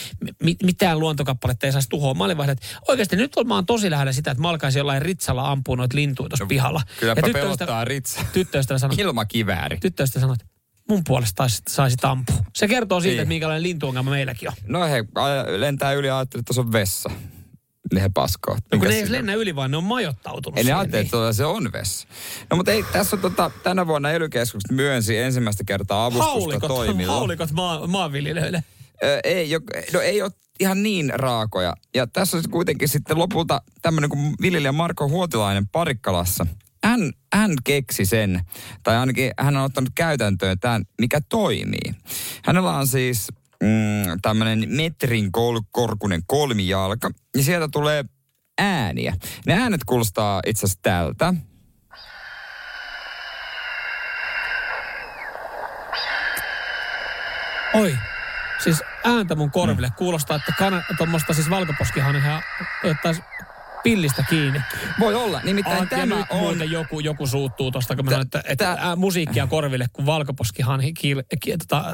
mi, mitään luontokappaletta ei saisi tuhoa. Mä olin vaan, että oikeasti nyt on, mä oon tosi lähellä sitä, että mä alkaisin jollain ritsalla ampua noita lintuja tuossa pihalla. No, Kylläpä ja pelottaa ritsa. tyttöystävä sanoi, Ilmakivääri. tyttöystävä sanoi, että mun puolesta saisit, saisit ampua. Se kertoo siitä, Niin. että minkälainen lintuongelma meilläkin on. No he lentää yli ja ajattelee, että tuossa on vessa. He paskoo. No, kun ne ei lennä yli, vaan ne on majoittautunut Ei ne siihen, ajattele, niin. että tuolla se on vessa. No mutta ei, tässä on tota, tänä vuonna ely myönsi ensimmäistä kertaa avustusta Haulikot, toimilla. haulikot maa, maanviljelijöille. Ö, ei, jo, no ei ole ihan niin raakoja. Ja tässä on kuitenkin sitten lopulta tämmöinen kuin viljelijä Marko Huotilainen Parikkalassa. Hän, hän keksi sen, tai ainakin hän on ottanut käytäntöön tämän, mikä toimii. Hänellä on siis mm, tämmöinen metrin kol, korkunen kolmijalka, ja sieltä tulee ääniä. Ne äänet kuulostaa itse asiassa tältä. Oi. Siis ääntä mun korville. Kuulostaa, että kana, tuommoista siis valkoposkihan ihan pillistä kiinni. Voi olla, nimittäin ja tämä nyt on... muuten joku, joku suuttuu tosta, kun mä sanoin, että, että tä- ää, musiikkia korville, kun valkoposkihan kiil, ki, tota,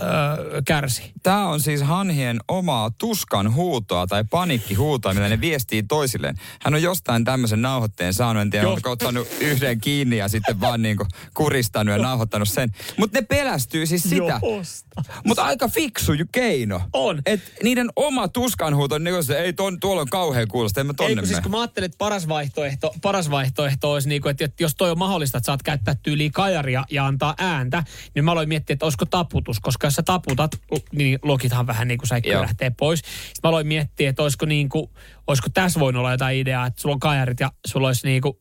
kärsi. Tämä on siis hanhien omaa tuskan huutoa tai panikkihuutoa, millä ne viestii toisilleen. Hän on jostain tämmöisen nauhoitteen saanut, en tiedä, onko ottanut yhden kiinni ja sitten vaan niinku kuristanut ja nauhoittanut sen. Mutta ne pelästyy siis sitä. Mutta aika fiksu keino. On. Et niiden oma tuskanhuuto niin se, ei ton, tuolla on kauhean kuulosta, en mä Ei, tonne kun siis kun mä ajattelin, että paras vaihtoehto, paras vaihtoehto olisi, niin kuin, että jos toi on mahdollista, että saat käyttää tyyliä kajaria ja antaa ääntä, niin mä aloin miettiä, että olisiko taputus, koska jos sä taputat, niin lokithan vähän niin kuin säikkö lähtee pois. Sitten mä aloin miettiä, että olisiko, niin kuin, olisiko tässä voinut olla jotain ideaa, että sulla on kajarit ja sulla olisi niin kuin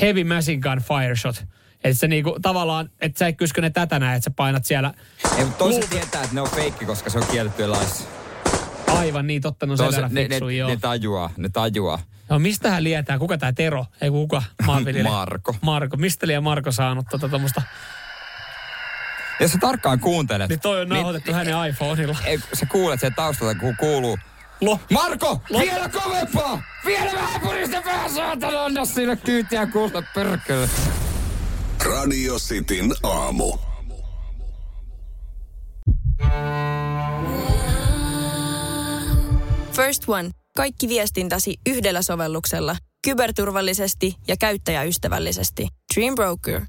heavy machine gun fire shot. Että se niinku tavallaan, että sä et kyskö ne tätä näin, että sä painat siellä Ei, mutta toiset tietää, että ne on feikki, koska se on kielletty laissa. aivan niin, totta, no sen verran ne, ne, joo. ne, tajuaa, ne tajuaa. No mistä hän lietää? Kuka tämä Tero? Ei kuka? Maanviljelijä. Marko. Marko. Mistä liian Marko saanut tota tommosta? Jos sä tarkkaan kuuntelet. Niin toi on nauhoitettu hänen iPhoneilla. Ei, sä kuulet sen taustalta, kun kuuluu. Lo. Marko! Vielä kovempaa! Vielä vähän purista päähän, saatana! Anna sille kyytiä kuulla, perkele. Radio Cityn aamu. First One. Kaikki viestintäsi yhdellä sovelluksella. Kyberturvallisesti ja käyttäjäystävällisesti. Dream Broker. Nyt